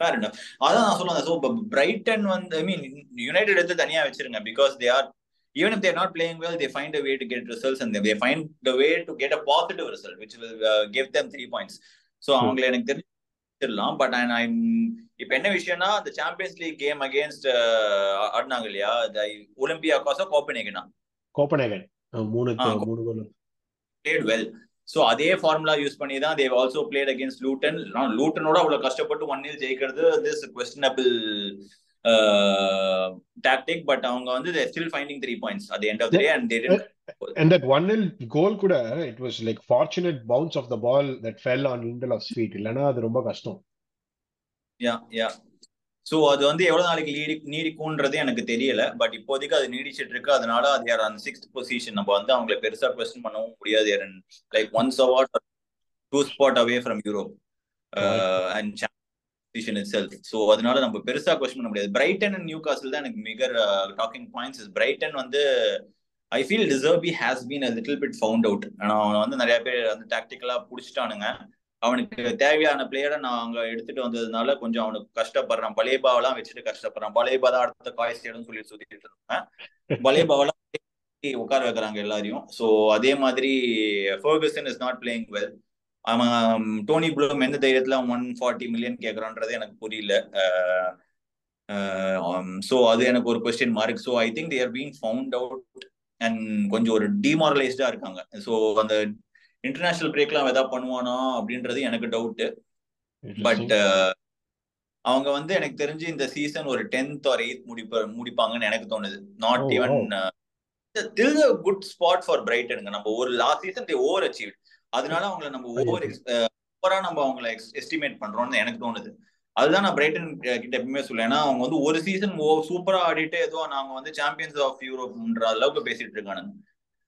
அதான் நான் சொல்லுவேன் ஸோ பிரைட்டன் வந்து ஐ மீன் யுனைடெட் எடுத்து தனியா வச்சிருங்க because they are even if they're not playing well, they find a way to get results and they find the way to get a positive result, which will uh, give them three points. So அவங்களை எனக்கு தெரிஞ்சிடலாம். பட் ஐம் இப்ப என்ன விஷயம்னா இந்த சாம்பியன்ஸ் லீக் கேம் அகேன்ஸ்ட் ஆடினாங்க இல்லையா? ஒலிம்பியா காசோ கோப்பனேகனா கோப்பனேகன் மூணு மூணு கோல் பிளேட் வெல் ஸோ அதே ஃபார்முலா யூஸ் பண்ணி தான் they also played against Luton லூட்டனோட அவ்வளவு கஷ்டப்பட்டு ஒன் இயர் ஜெயிக்கிறது திஸ் கொஸ்டினபிள் டாக்டிக் பட் அவங்க வந்து finding three points at the end of the day and they didn't and that one nil goal கூட it was like fortunate bounce of the ball that fell on Lindelof's feet இல்லனா அது ரொம்ப கஷ்டம். யா யா சோ அது வந்து எவ்வளவு நாளைக்கு நீடி நீடிக்கும்ன்றது எனக்கு தெரியல. பட் இப்போதைக்கு அது நீடிச்சிட்டு இருக்கு. அதனால அது யார் அந்த சிக்ஸ்த் பொசிஷன் நம்ம வந்து அவங்களை பெருசா கொஸ்டின் பண்ணவும் முடியாது. Like once award two spot away from Europe and position itself so அதனால நம்ம பெருசா கொஸ்டின் பண்ண முடியாது. பிரைட்டன் அண்ட் நியூ காசில் தான் எனக்கு மிகர் டாக்கிங் பாயிண்ட்ஸ் இஸ் பிரைட்டன் வந்து I feel De Zerbi has been a little bit found out ஆனால் அவனை வந்து நிறைய பேர் வந்து டாக்டிக்கலாக பிடிச்சிட்டானுங்க. அவனுக்கு தேவையான பிளேயரை நான் அங்கே எடுத்துட்டு வந்ததுனால கொஞ்சம் அவனுக்கு கஷ்டப்படுறான். பலேபாவெல்லாம் வச்சுட்டு கஷ்டப்படுறான். பலேபா தான் அடுத்த காய்ஸ் தேடும் சொல்லி சுத்திட்டு இருந்தாங்க. பலேபாவெல்லாம் உட்கார வைக்கிறாங்க எல்லாரையும். ஸோ அதே மாதிரி Ferguson is not playing well அவன் டோனி ப்ளூம் எந்த தைரியத்துல ஒன் ஃபார்ட்டி மில்லியன் கேட்கறான்றது எனக்கு புரியல. ஸோ அது எனக்கு ஒரு question mark so I think they're being found out and கொஞ்சம் ஒரு டிமாரலைஸ்டா இருக்காங்க. ஸோ அந்த இன்டர்நேஷனல் பிரேக்லாம் எதாவது பண்ணுவானா அப்படின்றது எனக்கு டவுட்டு பட் அவங்க வந்து எனக்கு தெரிஞ்சு இந்த சீசன் ஒரு டென்த் ஆர் எயித் முடிப்ப முடிப்பாங்கன்னு எனக்கு தோணுது. நாட் ஈவன் தில் குட் ஸ்பாட் ஃபார் பிரைட்டனுங்க நம்ம ஒரு last season they overachieve அதனால அவங்கள நம்ம ஓவர் ஓவரா நம்ம அவங்கள எஸ்டிமேட் பண்றோம்னு எனக்கு தோணுது. அதுதான் நான் பிரைட்டன் கிட்ட எப்பவுமே சொல்லுவேன் ஏன்னா அவங்க வந்து ஒரு சீசன் ஓ சூப்பரா ஆடிட்டு ஏதோ நாங்க வந்து சாம்பியன்ஸ் ஆஃப் யூரோப்ன்ற அளவுக்கு பேசிட்டு இருக்கானுங்க.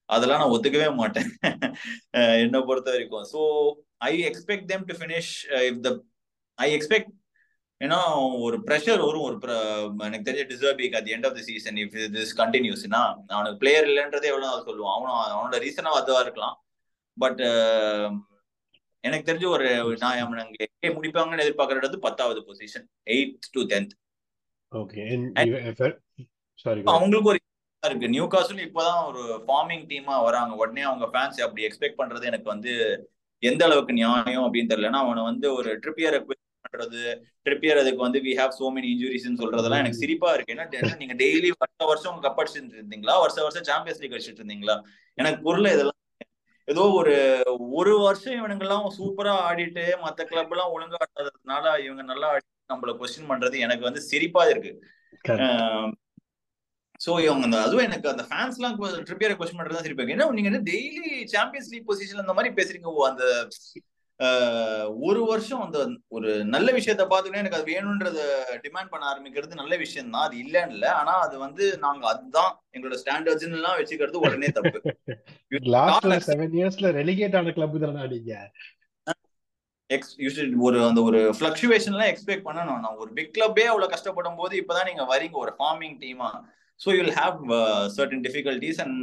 அதெல்லாம் நான் ஒத்துக்கவே மாட்டேன். என்ன பொறுத்த வரைக்கும். So I expect them to finish if the I expect ஏன்னா ஒரு ப்ரெஷர் வரும் ஒரு எனக்கு தெரிஞ்ச டிசர்பிக் at end of the season if this கண்டினியூஸ்னா அவனுக்கு பிளேயர் இல்லைன்றதே எவ்வளோ சொல்லுவான். அவனும் அவனோட ரீசனாக அதுவாக இருக்கலாம். பட் எனக்கு தெரிஞ்ச ஒரு நான் அவனுங்க முடிப்பாங்கன்னு எதிர்பார்க்கறது பத்தாவது பொசிஷன் எயிட் டு டென்த் அவங்களுக்கு ஒரு இருக்கு. நியூ காசுல இப்பதான் ஒரு ஃபார்மிங் டீமா வராங்க. உடனே அவங்க ஃபேன்ஸ் அப்படி எக்ஸ்பெக்ட் பண்றது எனக்கு வந்து எந்த அளவுக்கு நியாயம் அப்படின்னு தெரியல. அவனை வந்து ஒரு ட்ரிப்பியர் பண்றது ட்ரிப்பியர் அதுக்கு வந்து வி ஹேவ் சோ மெனி இன்ஜுரிஸ்னு சொல்றதெல்லாம் எனக்கு சிரிப்பா இருக்கு. ஏன்னா நீங்க டெய்லி வருஷ வருஷம் கப் அடிச்சுட்டு இருந்தீங்களா வருஷ வருஷம் சாம்பியன்ஸ் லீக் அடிச்சுட்டு இருந்தீங்களா? எனக்கு புரியல இதெல்லாம் ஏதோ ஒரு ஒரு வருஷம் இவனுங்கெல்லாம் சூப்பரா ஆடிட்டு மத்த கிளப் எல்லாம் ஒழுங்கா ஆடாததுனால இவங்க நல்லா ஆடி நம்மள கொஸ்டின் பண்றது எனக்கு வந்து சிரிப்பா இருக்கு. சோ இவங்க அந்த அதுவும் எனக்கு அந்த ஃபேன்ஸ் எல்லாம் ட்ரிப்பியரை கொஸ்டின் பண்றது சிரிப்பாங்க ஏன்னா நீங்க டெய்லி சாம்பியன்ஸ் லீக் பொசிஷன் அந்த மாதிரி பேசுறீங்க. அந்த ஒரு வருஷம் அந்த ஒரு நல்ல விஷயத்த பார்த்துக்கிட்டே எனக்கு அது வேணும்ன்றத டிமாண்ட் பண்ண ஆரம்பிக்கிறது நல்ல விஷயம் தான் அது இல்லைன்னு இல்லை ஆனா அது வந்து நாங்க அதுதான் எங்களோட ஸ்டாண்டர்ட்ஸ் எல்லாம் வச்சுக்கிறது உடனே தப்பு. லாஸ்ட்ல செவன் இயர்ஸ்ல ரெலிகேட் ஆன கிளப் தானே நீங்க? ஒரு அந்த ஒரு ஃபிளக்சுவேஷன்லாம் எக்ஸ்பெக்ட் பண்ணணும். நான் ஒரு பிக் கிளப்பே அவ்வளவு கஷ்டப்படும் போது இப்பதான் நீங்க வரீங்க ஒரு ஃபார்மிங் டீமா so you'll have certain difficulties and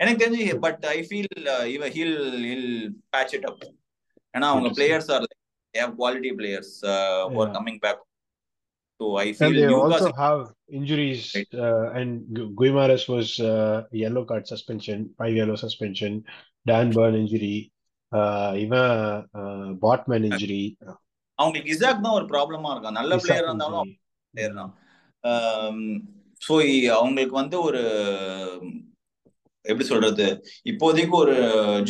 எனக்கு தெரிஞ்சு பட் ஐ ஃபீல் இவ he'll he'll patch it up ஏன்னா அவங்க players are have quality players are coming back So I feel and they also have injuries, Right. uh, and Gu- Guimares was uh, yellow card suspension, five yellow suspension. Dan Burn injury, uh, even uh, Botman injury. அவங்களுக்கு இசாக் தான் ஒரு ப்ராப்ளமா இருக்கும் நல்ல பிளேயர் இருந்தாலும். பிளேயர் தான் ஸோ அவங்களுக்கு வந்து ஒரு எப்படி சொல்றது இப்போதைக்கு ஒரு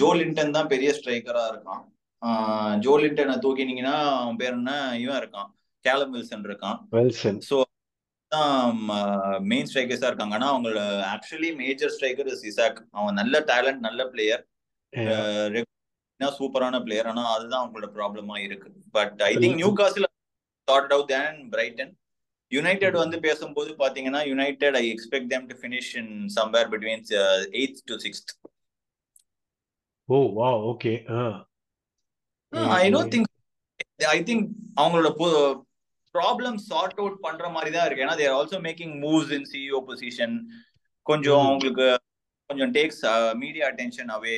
ஜோ லிண்டன் தான் பெரிய ஸ்ட்ரைக்கரா இருக்கான் ஆஹ் ஜோ லிண்டனை தூக்கினீங்கன்னா அவன் பேர் என்ன? இவன் இருக்கான். கேலம் வில்சன் இருக்கான். ஸோ மெயின் ஸ்ட்ரைக்கர்ஸா இருக்காங்க. ஆனா அவங்களோட actually major striker is Isak அவன் நல்ல டேலண்ட் நல்ல பிளேயர். சூப்பரான பிளேயர் ஆனா அதுதான் அவங்களோட ப்ராப்ளமா இருக்கு. But I think. Newcastle sort out then Brighton United வந்து பேசும்போது பாத்தீங்கன்னா United I expect them to finish in somewhere between eighth to sixth Oh, wow. Okay. I don't think I think அவங்களோட ப்ராப்ளம் சார்ட் அவுட் பண்ற மாதிரி தான் இருக்கு. ஏன்னா they're also making moves in CEO position கொஞ்சம் Mm. அவங்களுக்கு கொஞ்சம் டேக்ஸ் மீடியா அட்டென்ஷன் அவே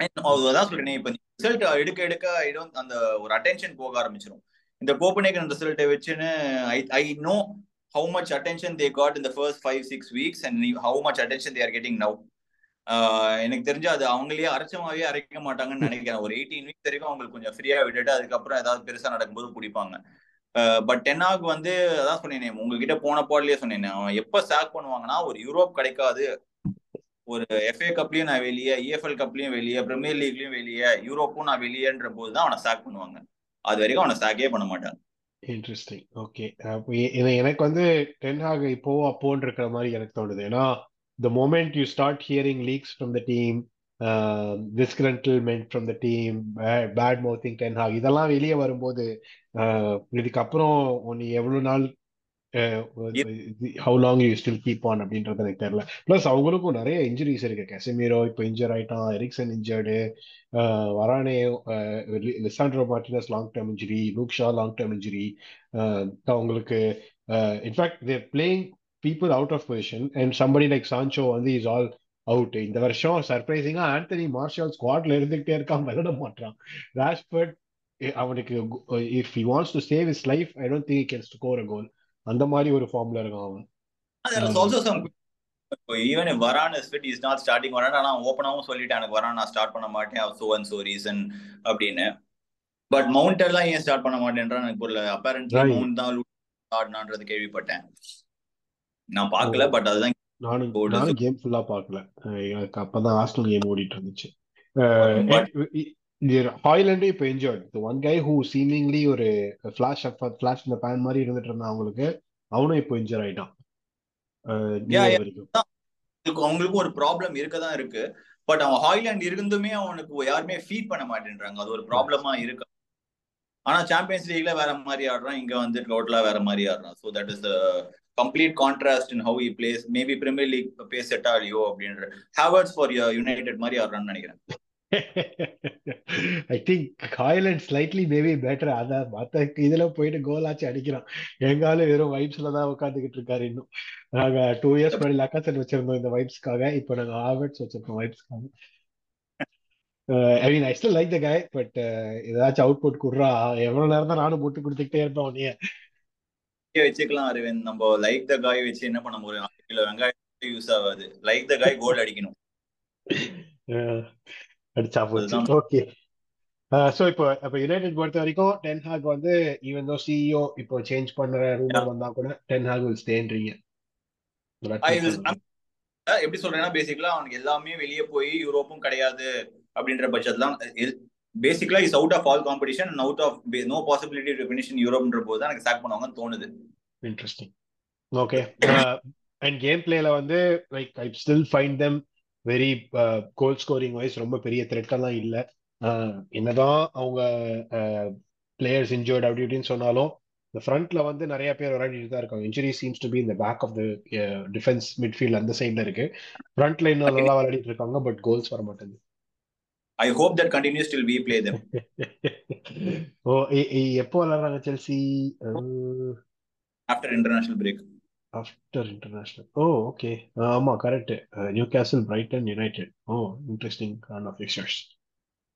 அதான் சொல்றேன் இப்ப ரிசல்ட் எடுக்க எடுக்க டோன்ட் அந்த ஒரு அட்டென்ஷன் போக ஆரம்பிச்சிடும் இந்த கோப்பனேகன் ரிசல்ட்டை வச்சுன்னு I I know how much attention they got இந்த first five six weeks and how much attention they are getting now எனக்கு தெரிஞ்சு அது அவங்களே அரைச்சமாவே அரைக்க மாட்டாங்கன்னு நினைக்கிறேன். ஒரு எயிட்டீன் வீக்ஸ் வரைக்கும் அவங்களுக்கு கொஞ்சம் ஃப்ரீயா விட்டுட்டு அதுக்கப்புறம் ஏதாவது பெருசா நடக்கும்போது பிடிப்பாங்க பட் டென்னாக் வந்து அதான் சொன்னேனே உங்ககிட்ட போன பாடலயே சொன்னேனே அவன் எப்ப சாக் பண்ணுவாங்கன்னா ஒரு யூரோப் கிடைக்காது. ஒரு எஃப்ஏ கப்லயும் நான் வெளியே இஎஃப்எல் கப்லயும் வெளியே பிரீமியர் லீக்லயும் வெளியே யூரோப்பும் நான் வெளியேன்ற போது தான் அவனை சாக் பண்ணுவாங்க. அது வரைக்கும் அவனை சாக்கே பண்ண மாட்டாங்க. இன்ட்ரெஸ்டிங் ஓகே எனக்கு வந்து டென்ஹாக் இப்போ அப்போன்னு இருக்கிற மாதிரி எனக்கு தோணுது. ஏன்னா the moment you start hearing leaks from the team uh, disgruntlement from the team bad, bad mouthing Ten Hag இதெல்லாம் வெளியே வரும்போது uh, இதுக்கப்புறம் நீ எவ்வளவு நாள் how long you still keep on அப்படின்றது எனக்கு தெரியல. ப்ளஸ் அவங்களுக்கும் நிறைய இன்ஜுரிஸ் இருக்கு. கெசமீரோ இப்போ இன்ஜர் ஆயிட்டான் Eriksen injured Varane Lisandro Martinez long term injury Luke Shaw long term injury அவங்களுக்கு in fact they're playing people out of position and somebody like Sancho வந்து is all அவுட் இந்த வருஷம் சர்ப்ரைசிங்கா ஆண்டனி மார்ஷல் ஸ்குவாட்ல இருந்துகிட்டே இருக்கான் விளையாட மாட்டான் ராஷ்பர்ட் அவனுக்கு if he wants to save his life I don't think can score a goal அந்த மாதிரி ஒரு ஃபார்ம்ல இருக்கான் அவன். Even Varane is fit is not starting Varane நான் சொல்லிட்டேன் எனக்கு வரான் நான் ஸ்டார்ட் பண்ண மாட்டேன் சோ அண்ட் சோ ரீசன் அப்படின்னு. பட் மவுண்ட் எல்லாம் ஏன் ஸ்டார்ட் பண்ண மாட்டேன்றான் எனக்கு புரியல. Apparently Right. மவுண்ட் தான் ஆடினான்றது கேள்விப்பட்டேன். நான் பார்க்கல பட் அதுதான் நானும் நானும் கேம் ஃபுல்லா பார்க்கல. எனக்கு அப்பதான் ஹாஸ்டல் கேம் ஓடிட்டு இருந்துச்சு. ஹாய்லாண்டே இப்போ enjoyed one guy who seemingly ஒரு ஃபிளாஷ் ஃபிளாஷ் இந்த பேன் மாதிரி இருந்துட்டு இருந்தான் அவங்களுக்கு அவனும் இப்போ இன்ஜர் ஆயிட்டான். அவங்களுக்கும் ஒரு ப்ராப்ளம் இருக்கதான் இருக்கு. பட் அவன் ஹாய்லாண்ட் இருந்துமே அவனுக்கு யாருமே ஃபீட் பண்ண மாட்டேன்றாங்க. அது ஒரு ப்ராப்ளமா இருக்கு. ஆனா சாம்பியன்ஸ் லீக்ல வேற மாதிரி ஆடுறான் இங்க வந்து டோட்டலா வேற மாதிரி ஆடுறான். So that is complete contrast in how he plays maybe Premier League pace set ஆலியோ அப்படின்ற ஹேவர்ட்ஸ் ஃபார் யுனைடெட் மாதிரி ஆடுறான்னு நினைக்கிறேன். I think Hojlund slightly maybe better அதான் மற்ற இதுல போயிட்டு கோல் ஆச்சு அடிக்கிறான். எங்காலும் வெறும் வைப்ஸ்ல தான் உட்காந்துக்கிட்டு இருக்காரு இன்னும். நாங்க டூ இயர்ஸ் முன்னாடி லக்காசன் வச்சிருந்தோம் இந்த வைப்ஸ்க்காக இப்போ நாங்க ஹார்வர்ட்ஸ் வச்சிருக்கோம் வைப்ஸ்க்காக I mean I still like the guy but ஏதாச்சும் அவுட் புட் குடுறா. எவ்வளவு நேரம் தான் நானும் போட்டு கொடுத்துக்கிட்டே இருப்பேன் உன்னைய. வச்சுக்கலாம் அரவிந்த். நம்ம லைக் த காய் வச்சு என்ன பண்ண முடியும் அரை கிலோ வெங்காயம் யூஸ் ஆகாது. லைக் த காய் கோல் அடிக்கணும். அடிச்சா போச்சு. அதுதான். ஓகே சோ இப்போ இப்போ யுனைடெட் பொறுத்த வரைக்கும் டென் ஹாக் வந்து ஈவன் தோ சிஇஓ இப்போ சேஞ்ச் பண்ற ரூமர் வந்தா கூட டென் ஹாக் வில் ஸ்டேன்றீங்க எப்படி சொல்றேன்னா பேசிக்கலா அவனுக்கு எல்லாமே வெளியே போய் யூரோப்பும் கிடையாது அப்படின்ற பட்சத்துல basically is out of all competition and out of no possibility to finish in யூரோப்ன்ற போது தான் எனக்கு சாக் பண்ணுவாங்கன்னு தோணுது. இன்ட்ரெஸ்டிங் ஓகே அண்ட் கேம் பிளேல வந்து like I still find them very goal scoring wise ரொம்ப பெரிய த்ரெட்டெல்லாம் இல்லை. என்னதான் அவங்க பிளேயர்ஸ் இன்ஜோர்ட் அப்படி இப்படின்னு சொன்னாலும் இந்த ஃப்ரண்ட்ல வந்து நிறைய பேர் விளையாடிட்டு தான் இருக்காங்க. இன்ஜுரி சீம்ஸ் டு பி இந்த back of the defence midfield அந்த சைட்ல இருக்கு. ஃப்ரண்ட்ல இன்னும் நல்லா விளையாடிட்டு இருக்காங்க பட் கோல்ஸ் வர மாட்டேங்குது I hope that continues till we play them oh எப்போ விளையாடுறாங்க Chelsea after international break after international oh okay ஆமா correct Newcastle Brighton United oh interesting Khan of fixtures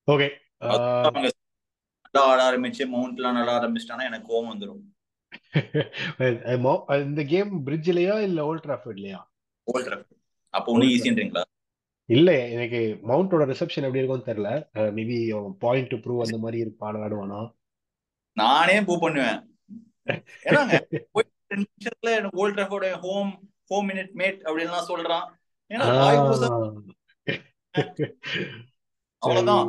okay நல்லா ஆட ஆரம்பிச்சு மவுண்ட்லாம் நல்லா ஆரம்பிச்சிட்டானா எனக்கு கோவம் வந்துடும் இந்த கேம் பிரிட்ஜ்லயா இல்ல ஓல்ட் டிராஃபர்ட்லயா ஓல்ட் அப்போ ஒன்னும் ஈஸின்றீங்களா இல்ல எனக்கு மவுண்டோட ரிசப்ஷன் எப்படி இருக்கும்னு தெரியல. மேபி பாயிண்ட் டு ப்ரூவ் அந்த மாதிரி இருப்பான் ஆடுவானா? நானே பூ பண்ணுவேன். நிமிஷத்துல Old Trafford home home minute mat அப்படின்லாம் சொல்றான். ஏன்னா அவ்வளவுதான்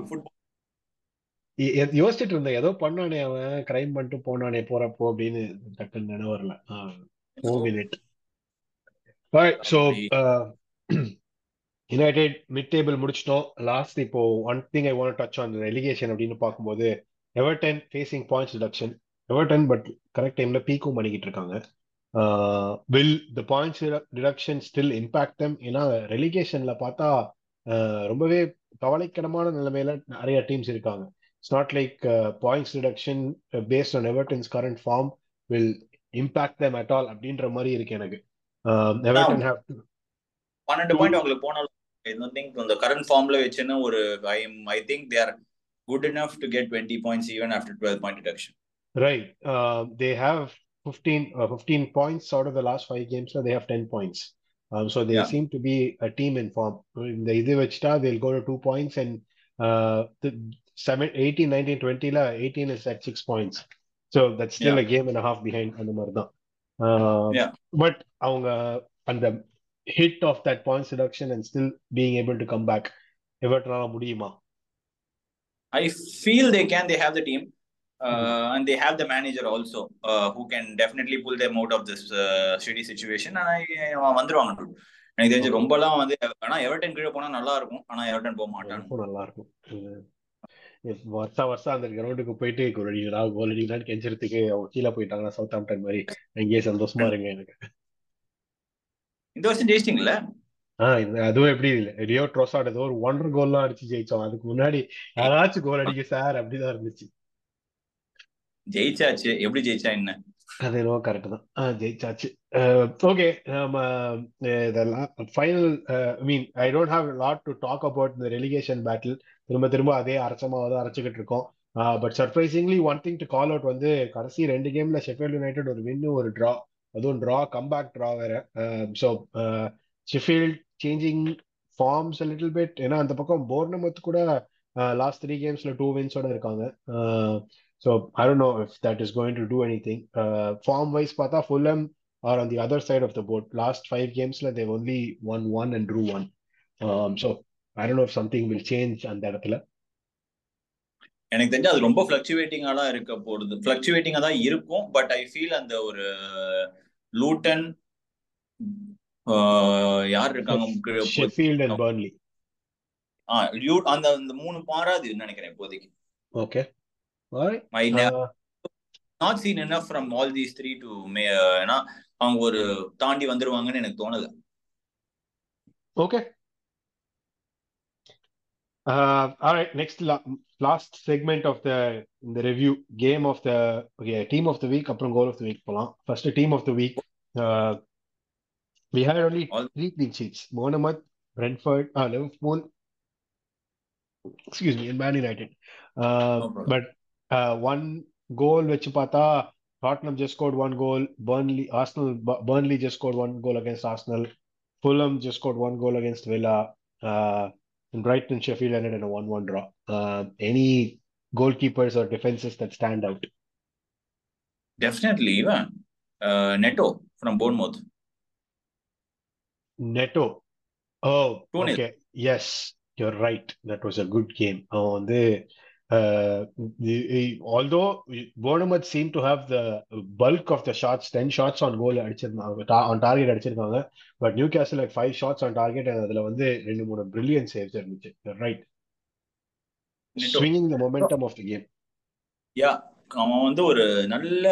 யோசிச்சுட்டு இருந்தேன். ஏதோ பண்ணானே அவன் கிரைம் பண்ணிட்டு போனானே போறப்போ அப்படின்னு டக்குன்னு நினைவு வரல. Four minute so United mid table முடிச்சிட்டோம். லாஸ்ட் இப்போ one thing I want touch on relegation அப்படின்னு பார்க்கும்போது Everton facing points deduction Everton but correct டைம்ல பீக்கும் பண்ணிக்கிட்டு இருக்காங்க. Will the points deduction still impact them ஏன்னா ரெலிகேஷன்ல பார்த்தா ரொம்பவே கவலைக்கிடமான நிலைமையில நிறைய டீம்ஸ் இருக்காங்க. It's not like points deduction based on Everton's current form will impact them at all அப்படின்ற மாதிரி இருக்கு எனக்கு. எவர்டன் ஹேவ் பன்னெண்டு பாயிண்ட் அவங்களுக்கு போனாலும் ஐ டோன்ட் திங்க் இந்த கரண்ட் ஃபார்ம்ல வச்சுன்னு ஒரு I I think they are good enough to get twenty points even after twelve point deduction Right. Uh, they have 15, uh, 15 points out of the last five games, so they have 10 points. Um, so they Yeah. seem to be a team in form. In the இது வச்சுட்டா they'll go to two points and uh, the seven, 18, 19, 20 ல 18 is at six points. So that's still a game and a half behind அந்த மாதிரி தான். Uh, Yeah. But அவங்க அந்த hit of that points reduction and still being able to come back எவர்டனால முடியுமா? I feel they can. They have the team, uh, and they have the manager also, uh, who can definitely pull them out of this uh, shitty situation. And I, வந்துருவாங்க dude. எனக்கு தெரிஞ்சு ரொம்பலாம் வந்து ஆனா எவர்டன் கீழே போனா நல்லா இருக்கும் ஆனா எவர்டன் போக எனக்கும் நல்லா இருக்கும் வருஷா வருஷம் அந்த கிரவுண்டுக்கு போயிட்டு அடிக்கிறா கோல் அடிக்கிறான்னு கெஞ்சறதுக்கு அவங்க கீழே போயிட்டாங்கன்னா சவுத் ஆம்டன் மாதிரி அங்கேயே சந்தோஷமா இருங்க எனக்கு இந்த வருஷம் ஜெயிச்சிட்டீங்கல்ல? அதுவும் எப்படி இல்லை. ரியோ ட்ரோசாட் ஏதோ ஒரு ஒன்றரை கோல்லாம் அடிச்சு ஜெயிச்சோம் அதுக்கு முன்னாடி யாராச்சும் கோல் அடிக்க சார் அப்படிதான் இருந்துச்சு. ஜெயிச்சாச்சு. எப்படி ஜெயிச்சா என்ன? அது என்னவோ கரெக்ட் தான். ஜெயிச்சாச்சு. ஓகே நம்ம இதெல்லாம் final mean I don't have lot to talk about இந்த ரெலிகேஷன் பேட்டில் திரும்ப திரும்ப அதே அரைச்சமாக தான் அரைச்சிக்கிட்டு இருக்கோம். But surprisingly one thing to call out வந்து கடைசி ரெண்டு கேம்ல ஷெஃபீல்ட் யுனைடெட் ஒரு வின்னு ஒரு ட்ரா அதுவும் ட்ரா கம்பேக் ட்ரா வேற. So Sheffield changing forms little bit ஏன்னா அந்த பக்கம் போர்னமத் கூட லாஸ்ட் த்ரீ கேம்ஸ்ல டூ வின்ஸோட இருக்காங்க. So I don't know if that is going to do anything form wise பார்த்தா Fulham are on the other side of the board last five கேம்ஸ்ல they've only won one and drew one so I don't know if something will change அந்த இடத்துல. எனக்கு தெரிஞ்சு அது ரொம்ப ஃபிளக்சுவேட்டிங்கா தான் இருக்க போகிறது ஃபிளக்சுவேட்டிங்கா தான் இருக்கும் பட் ஐ ஃபீல் அந்த ஒரு லூட்டன் யார் இருக்காங்க? Sheffield and Burnley. ஆ லியூ அந்த அந்த மூணு மாறாது நினைக்கிறேன் இப்போதைக்கு. ஓகே uh, நாட் சீன் என்ன from all these three to மே ஏன்னா அவங்க ஒரு தாண்டி வந்துருவாங்கன்னு எனக்கு தோணல. Okay. Uh, all right. Next, la last segment of the the review game of the okay team of the week அப்புறம் goal of the week போலாம். First team of the week. Uh, we had only All- three clean sheets. Bournemouth, Brentford, uh, Liverpool. Excuse me, and Man United. Uh, No problem. but uh, one goal வச்சு பார்த்தா Tottenham just scored one goal. Burnley, Arsenal, Bu- Burnley just scored one goal against Arsenal. Fulham just scored one goal against Villa. Uh, and Brighton Sheffield ended in a one-one draw. Uh, any goalkeepers or defenses that stand out? Definitely, Ivan uh, Neto from Bournemouth. Neto. Oh, okay. Yes, you're right. That was a good game. Oh, they uh, the- the- although Bournemouth seemed to have the bulk of the shots, 10 shots on goal அடிச்சிருந்தாங்க on target அடிச்சிருக்காங்க but Newcastle like 5 shots on target and அதுல வந்து ரெண்டு மூணு brilliant saves இருந்துச்சு. You're right. Neto. Swinging the momentum of the game. யா அவன் வந்து ஒரு நல்ல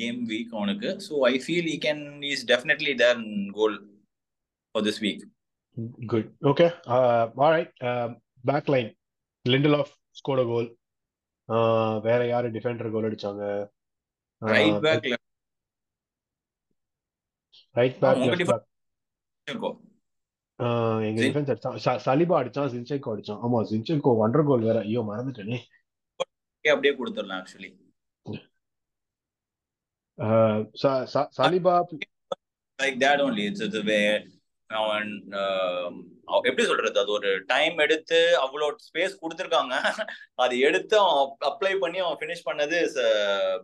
கேம் வீக் அவனுக்கு so I feel he can is definitely there goal for this week Good. Okay. Uh, all right. Um, back goal. Uh, வேற யாரு டிஃபெண்டர் கோல் அடிச்சாங்க? ரைட் பேக்ல ரைட் பேக் லெஃப்ட் எங்க டிஃபென்ஸ் அடிச்சான் சலிபா அடிச்சான் ஜின்செங்கோ அடிச்சான். ஆமா ஜின்செங்கோ ஒன்றரை கோல் வேற. ஐயோ மறந்துட்டேனே. அப்படியே கொடுத்துடலாம் actually Saliba like that only it's அவன் um, அவ- எப்படி சொல்றது? அது ஒரு டைம் எடுத்து அவ்வளோ ஸ்பேஸ் கொடுத்துருக்காங்க. அது எடுத்து அவன் அப்ளை பண்ணி அவன் ஃபினிஷ் பண்ணது is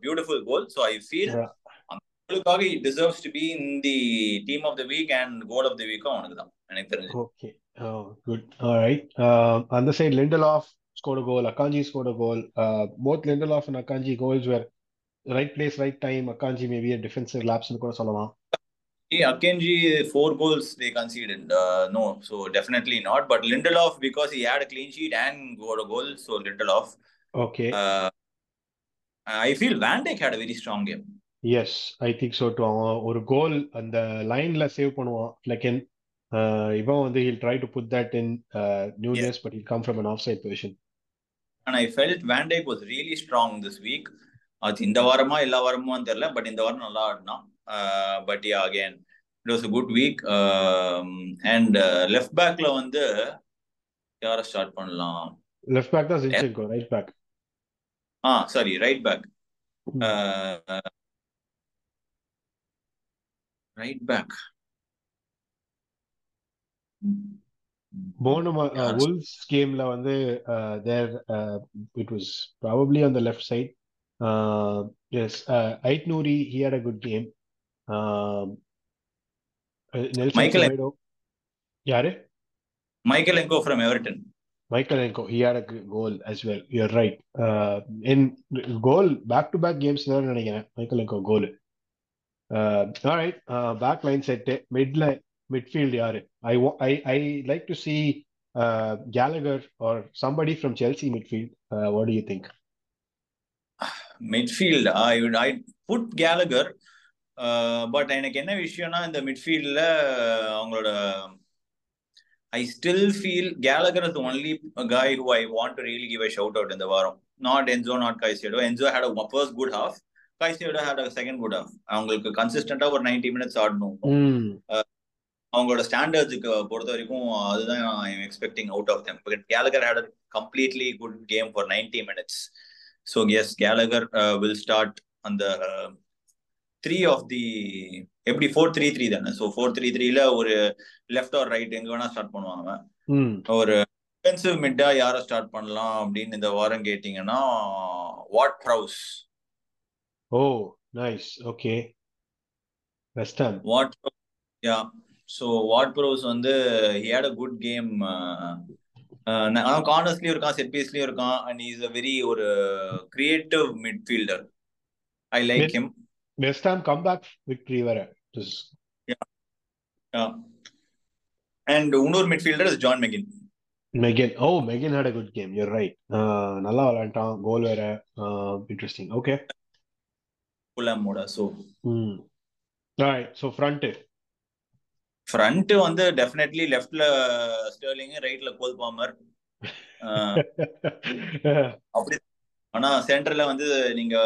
beautiful goal so I feel. அவனுக்காக it deserves to be in the team of the week and goal of the வீக்கும் அவனுக்கு தான். எனக்கு தெரிஞ்சு. ஓகே குட் ஆல்ரைட் அந்த side Lindelof scored a goal Akanji scored a goal. Uh, both Lindelof and Akanji goals were right place right time. Akanji maybe a defensive lapse னு கூட சொல்லலாம். Yeah, Akenji, four goals they conceded. Uh, no, so definitely not. But Lindelof, because he had a clean sheet and got a goal, so Lindelof. okay Uh, I feel Van Dijk had a very strong game. Yes I think so to அவன் ஒரு கோல் அந்த லைன்ல சேவ் பண்ணுவான் லெக்கன் இவன் வந்து he'll try to put that in Nunez but he'll come from an offside position And I felt Van Dijk was really strong this week. அது இந்த வாரமா எல்லா வாரமும் தெரியல பட் இந்த வாரம் நல்லா ஆடினான் but yeah again it was a good week and left பேக்ல வந்து யாரை ஸ்டார்ட் பண்ணலாம்? லெஃப்ட் பேக் தான் Zinchenko right back ah sorry right back right back போனமா Yeah. வுல்ஸ் கேம்ல வந்து there it was probably on the left side yes Ait Nouri he had a good game Um, uh, Michael Semedo. Yare? Michael Enko from Everton. Michael Enko, he had a goal as well. You're right. Uh, in goal, back to back games, Michael Enko goal. Uh, all right, uh, back line set, midline, midfield. Yare. I, I, I like to see uh, Gallagher or somebody from Chelsea midfield. Uh, what do you think? Midfield, I would I put Gallagher but எனக்கு என்ன விஷயம்னா இந்த மிட்ஃபீல்ட்ல அவங்களோட I still feel Gallagher is only guy who I want to really give a shout out இந்த வாரம். Not Enzo not Caicedo Enzo had a first good half கைசியோட had a second good half அவங்களுக்கு கன்சிஸ்டண்டா ஒரு நைன்டி மினிட்ஸ் ஆடணும். அவங்களோட ஸ்டாண்டர்ட்ஸுக்கு பொறுத்த வரைக்கும் அதுதான் I'm expecting out of them Gallagher had a completely good game for ninety minutes so yes Gallagher will start அந்த த்ரீ ஆஃப் தி எப்படி ஃபோர் த்ரீ த்ரீ தானே? ஸோ ஃபோர் த்ரீ த்ரீல ஒரு லெஃப்ட் ஆர் ரைட் எங்க வேணா ஸ்டார்ட் பண்ணுவாங்க ஒரு டிஃபென்சிவ் மிட்டா யாரை ஸ்டார்ட் பண்ணலாம் அப்படின்னு இந்த வாரம் கேட்டிங்கன்னா what bros oh nice okay West Ham what ya so what bros வந்து ஹேட் அ குட் கேம் அவன் கார்னர்ஸ்லயும் இருக்கான் செட் பீஸ்லயும் இருக்கான் அண்ட் இஸ் அ வெரி ஒரு creative midfielder I like him West Ham comeback victory வேற அண்ட் இன்னொரு midfielder is John McGinn McGinn oh McGinn had a good game you're right நல்லா விளையாண்டான். கோல் வேற. Interesting okay புலாமோட so hmm right so front front வந்து டெஃபினெட்லி லெஃப்ட்ல ஸ்டர்லிங் ரைட்ல கோல் பாமர் அப்படி ஆனா சென்டர்ல வந்து நீங்க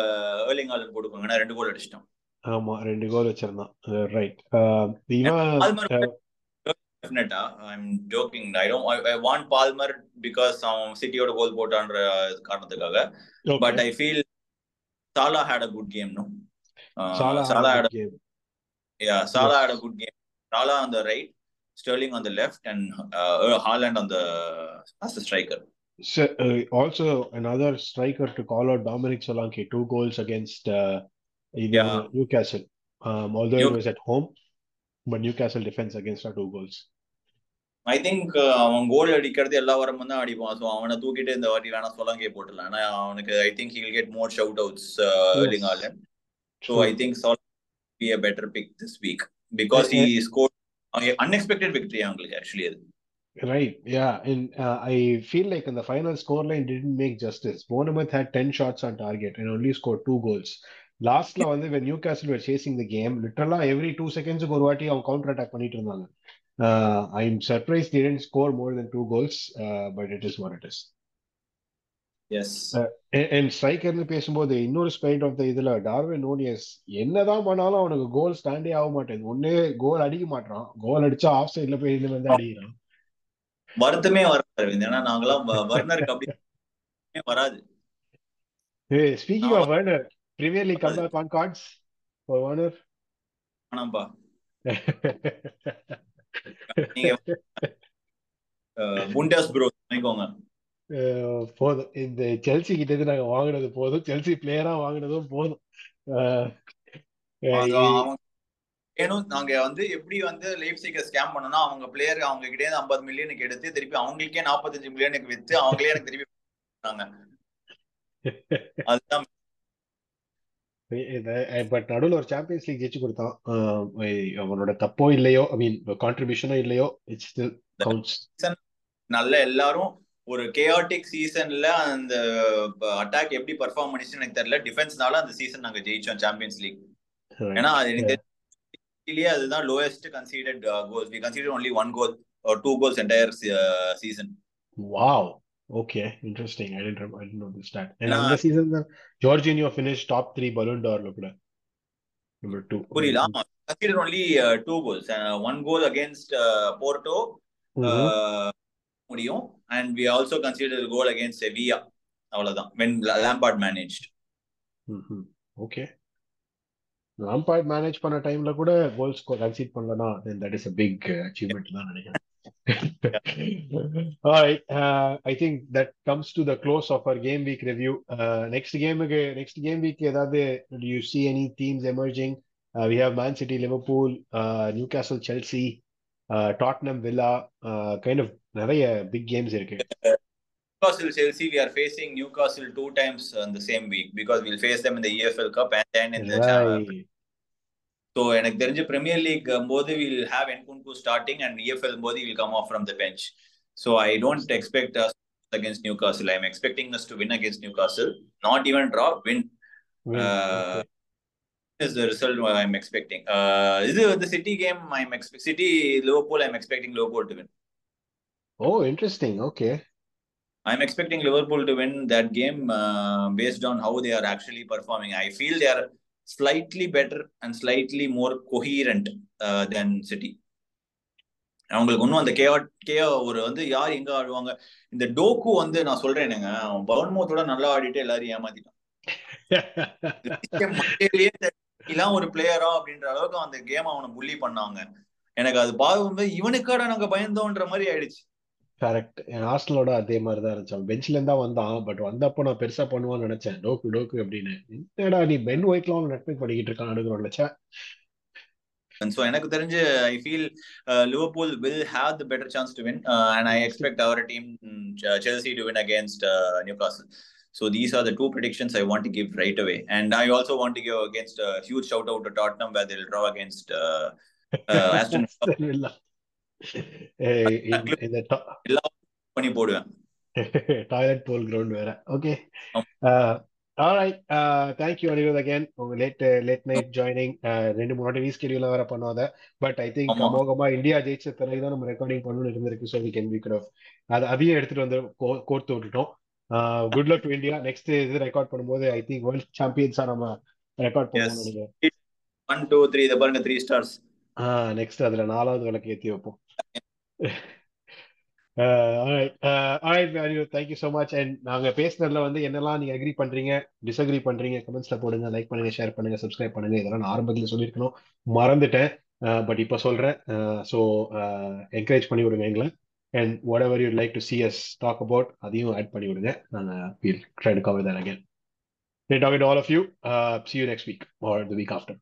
ஏர்லிங் ஆலன் போட்டுக்கோங்க ரெண்டு கோல் அடிச்சிட்டோம் ஆமா ரெண்டு கோல் வச்சிருந்தான். ரைட் டெஃபினட்டா I'm joking I don't I want Palmer because அவன் சிட்டியோட கோல் போட்டான்ற காரணத்துக்காக. But I feel Salah had a good game no Salah had yeah Salah had a good game Salah on the right Sterling on the left and Haaland on the a striker. So, uh, also another striker to call out Dominic Solanke, two goals against uh, either Yeah. Newcastle. Um, although New- it was at home, but Newcastle defense against our two goals. I think அவன் கோல் அடிக்கிறது எல்லா வாரமும் தான் அடிப்பான். ஸோ அவனை தூக்கிட்டு இந்த வாட்டி வேணா சொல்லாங்கே போட்டுடலாம். ஏன்னா அவனுக்கு I think he'll get more shout outs Erling Haaland so I think Salah be a better pick this week because he score unexpected victory அவங்களுக்கு ஆக்சுவலி அது. Right, yeah, and uh, I feel like in the final scoreline didn't make justice. Bournemouth had 10 shots on target and only scored two goals. லாஸ்ட்ல வந்து when Newcastle were chasing the game, literally every two seconds ஒரு வாட்டி அவங்க கவுண்டர் அட்டாக் பண்ணிட்டு இருந்தாங்க. Uh, they didn't score more than two goals, uh, but it is what it is. Yes and ஸ்ட்ரைக்கர்னு பேசும்போது இன்னொரு ஸ்பைட் ஆஃப் த இதுல டார்வின் நோனியஸ் என்னதான் பண்ணாலும் அவனுக்கு கோல் ஸ்டாண்டே ஆக மாட்டேங்குது ஒன்னே கோல் அடிக்க மாட்டான் கோல் அடிச்சா ஆஃப் சைட்ல போய் வந்து அடிக்கிறான் வருத்தமே வராது அரவிந்த். ஏன்னா நாங்களாம் வர்னருக்கு அப்படி வராது. of Werner, Premier League comeback on cards for Werner. ஆனாப்பா நீங்க புண்டஸ் ப்ரோ நினைக்கோங்க போதும். இந்த செல்சி கிட்ட இருந்து நாங்க வாங்குனது போதும். செல்சி பிளேயரா வாங்குனதும் போதும். வேணும் நாங்க வந்து எப்படி வந்து லைப்சிக்க ஸ்கேம் பண்ணோம்னா அவங்க பிளேயர் அவங்க கிட்டே ஐம்பது மில்லியனுக்கு எடுத்து திருப்பி அவங்களுக்கே நாற்பத்தஞ்சு மில்லியனுக்கு வித்து அவங்களே எனக்கு திருப்பி. அதுதான். பட் நடுவில் ஒரு சாம்பியன்ஸ் லீக் ஜெயிச்சு கொடுத்தான். அவனோட தப்போ இல்லையோ ஐ மீன் கான்ட்ரிபியூஷனோ இல்லையோ இட்ஸ் ஸ்டில் கவுண்ட்ஸ் நல்ல எல்லாரும் ஒரு கேஆட்டிக் சீசன்ல அந்த அட்டாக் எப்படி பர்ஃபார்ம் பண்ணிச்சுன்னு எனக்கு தெரியல. டிஃபென்ஸ்னால அந்த சீசன் நாங்க ஜெயிச்சோம் சாம்பியன்ஸ் லீக் ஏன்னா அது எனக்கு தெரிஞ்சு அதுதான் lowest considered goals we consider only one goal two goals entire season Wow. Okay, interesting. I didn't, rem- I didn't know this stat. And அந்த season தான் Jorginho finished top three Ballon d'Or ல கூட. Number two. புரியல ஆமா consider only two goals one goal against Porto. முடியும் and we also consider goal against Sevilla அவ்வளவுதான் when Lampard managed Mhm. Lampard manage பண்ண டைம்ல கூட கோல் ஸ்கோர் கன்சீட் பண்ணலனா that is a big uh, achievement தான் நினைக்கிறேன். Uh, think that comes to the close of our game week review. Uh, next game next game week ஏதாவது teams emerging? Uh, we have Man City, Liverpool, uh, Newcastle, Chelsea, uh, Tottenham, Villa, uh, kind of நிறைய big games இருக்கு. Newcastle Chelsea we are facing Newcastle two times on the same week because we'll face them in the EFL Cup and then in the Right. So எனக்கு தெரிஞ்ச பிரீமியர் லீக் போது we'll have Nkunku starting and EFL போது we'll come off from the bench so I don't expect us against Newcastle. I'm expecting us to win against Newcastle. Not even draw, win. Win. Uh, Okay. is the result I'm expecting. Uh, இது the City game. I'm expect City Liverpool. I'm expecting Liverpool to win. Oh, interesting. Okay. I'm expecting Liverpool to win that game uh, based on how they are actually performing. I feel they are slightly better and slightly more coherent uh, than City. அவங்களுக்கு ஒன்றும் அந்த கேஆ கேஆ ஒரு வந்து யார் எங்க ஆடுவாங்க இந்த டோக்கு வந்து நான் சொல்றேனுங்க அவன் பவுன்மோத்தோட நல்லா ஆடிட்டு எல்லாரும் ஏமாத்திட்டான் ஒரு பிளேயரா அப்படின்ற அளவுக்கு அந்த கேம் அவனை புள்ளி பண்ணாங்க எனக்கு அது பார்க்கும்போது இவனுக்காட நாங்க பயந்தோன்ற மாதிரி ஆயிடுச்சு கரெக்ட் ஹாஸ்டலோட அதே மாதிரி தான் இருந்துச்சு பெஞ்ச்ல இருந்தா வந்தான் பட் வந்தப்போ நான் பெருசா பண்ணுவான்னு நினைச்சேன். டோக்கு டோக்கு அப்படின்னு. என்னடா நீ பென் ஒயிட்லாம் நட்பு பண்ணிக்கிட்டு இருக்கான் நடுக்கிறோம்ல And so எனக்கு தெரிஞ்சு I feel Liverpool will have the better chance to win and I expect our team Chelsea to win against Newcastle So these are the two predictions I want to give right away. And I also want to give against a huge shout out to Tottenham where they'll draw against uh, uh, Aston Villa. பண்ணி போடுவேன். டாய்லெட் போல் கிரவுண்ட் வேற. Okay alright thank you Anirudh again உங்க லேட் லேட் நைட் ஜாயினிங் ரெண்டு மூணு வாட்டி ரீஸ்கெடியூல வேற பண்ணாத பட் ஐ திங்க் அமோகமா இந்தியா ஜெயிச்ச பிறகு தான் நம்ம ரெக்கார்டிங் பண்ணணும்னு இருந்திருக்கு so we can we could அது அதையும் எடுத்துட்டு வந்து கோர்த்து விட்டுட்டோம். Good luck to India next இது ரெக்கார்ட் பண்ணும்போது ஐ திங்க் வேர்ல்ட் சாம்பியன்ஸா நம்ம ரெக்கார்ட் நினைக்கிறேன். ஒன் டூ த்ரீ இதை பாருங்க த்ரீ ஸ்டார்ஸ் நெக்ஸ்ட் அதுல நாலாவது விளக்கு ஏத்தி வைப்போம். தேங்க்யூ ஸோ மச் அண்ட் நாங்க பேசுனதில் வந்து என்னெல்லாம் நீங்க அக்ரி பண்றீங்க டிஸ்அக்ரி பண்றீங்க கமெண்ட்ஸ்ல போடுங்க லைக் பண்ணுங்க ஷேர் பண்ணுங்க சப்ஸ்கிரைப் பண்ணுங்க இதெல்லாம் நான் ஆரம்பத்தில் சொல்லியிருக்கணும். மறந்துட்டேன். Uh, பட் இப்போ சொல்றேன். Uh, ஸோ என்கரேஜ் uh, பண்ணி விடுங்க எங்களை. And whatever you like to see us talk about அதையும் ஆட் பண்ணி விடுங்க. நாங்கள் will try to cover that again talk it all of you see you next week or the week after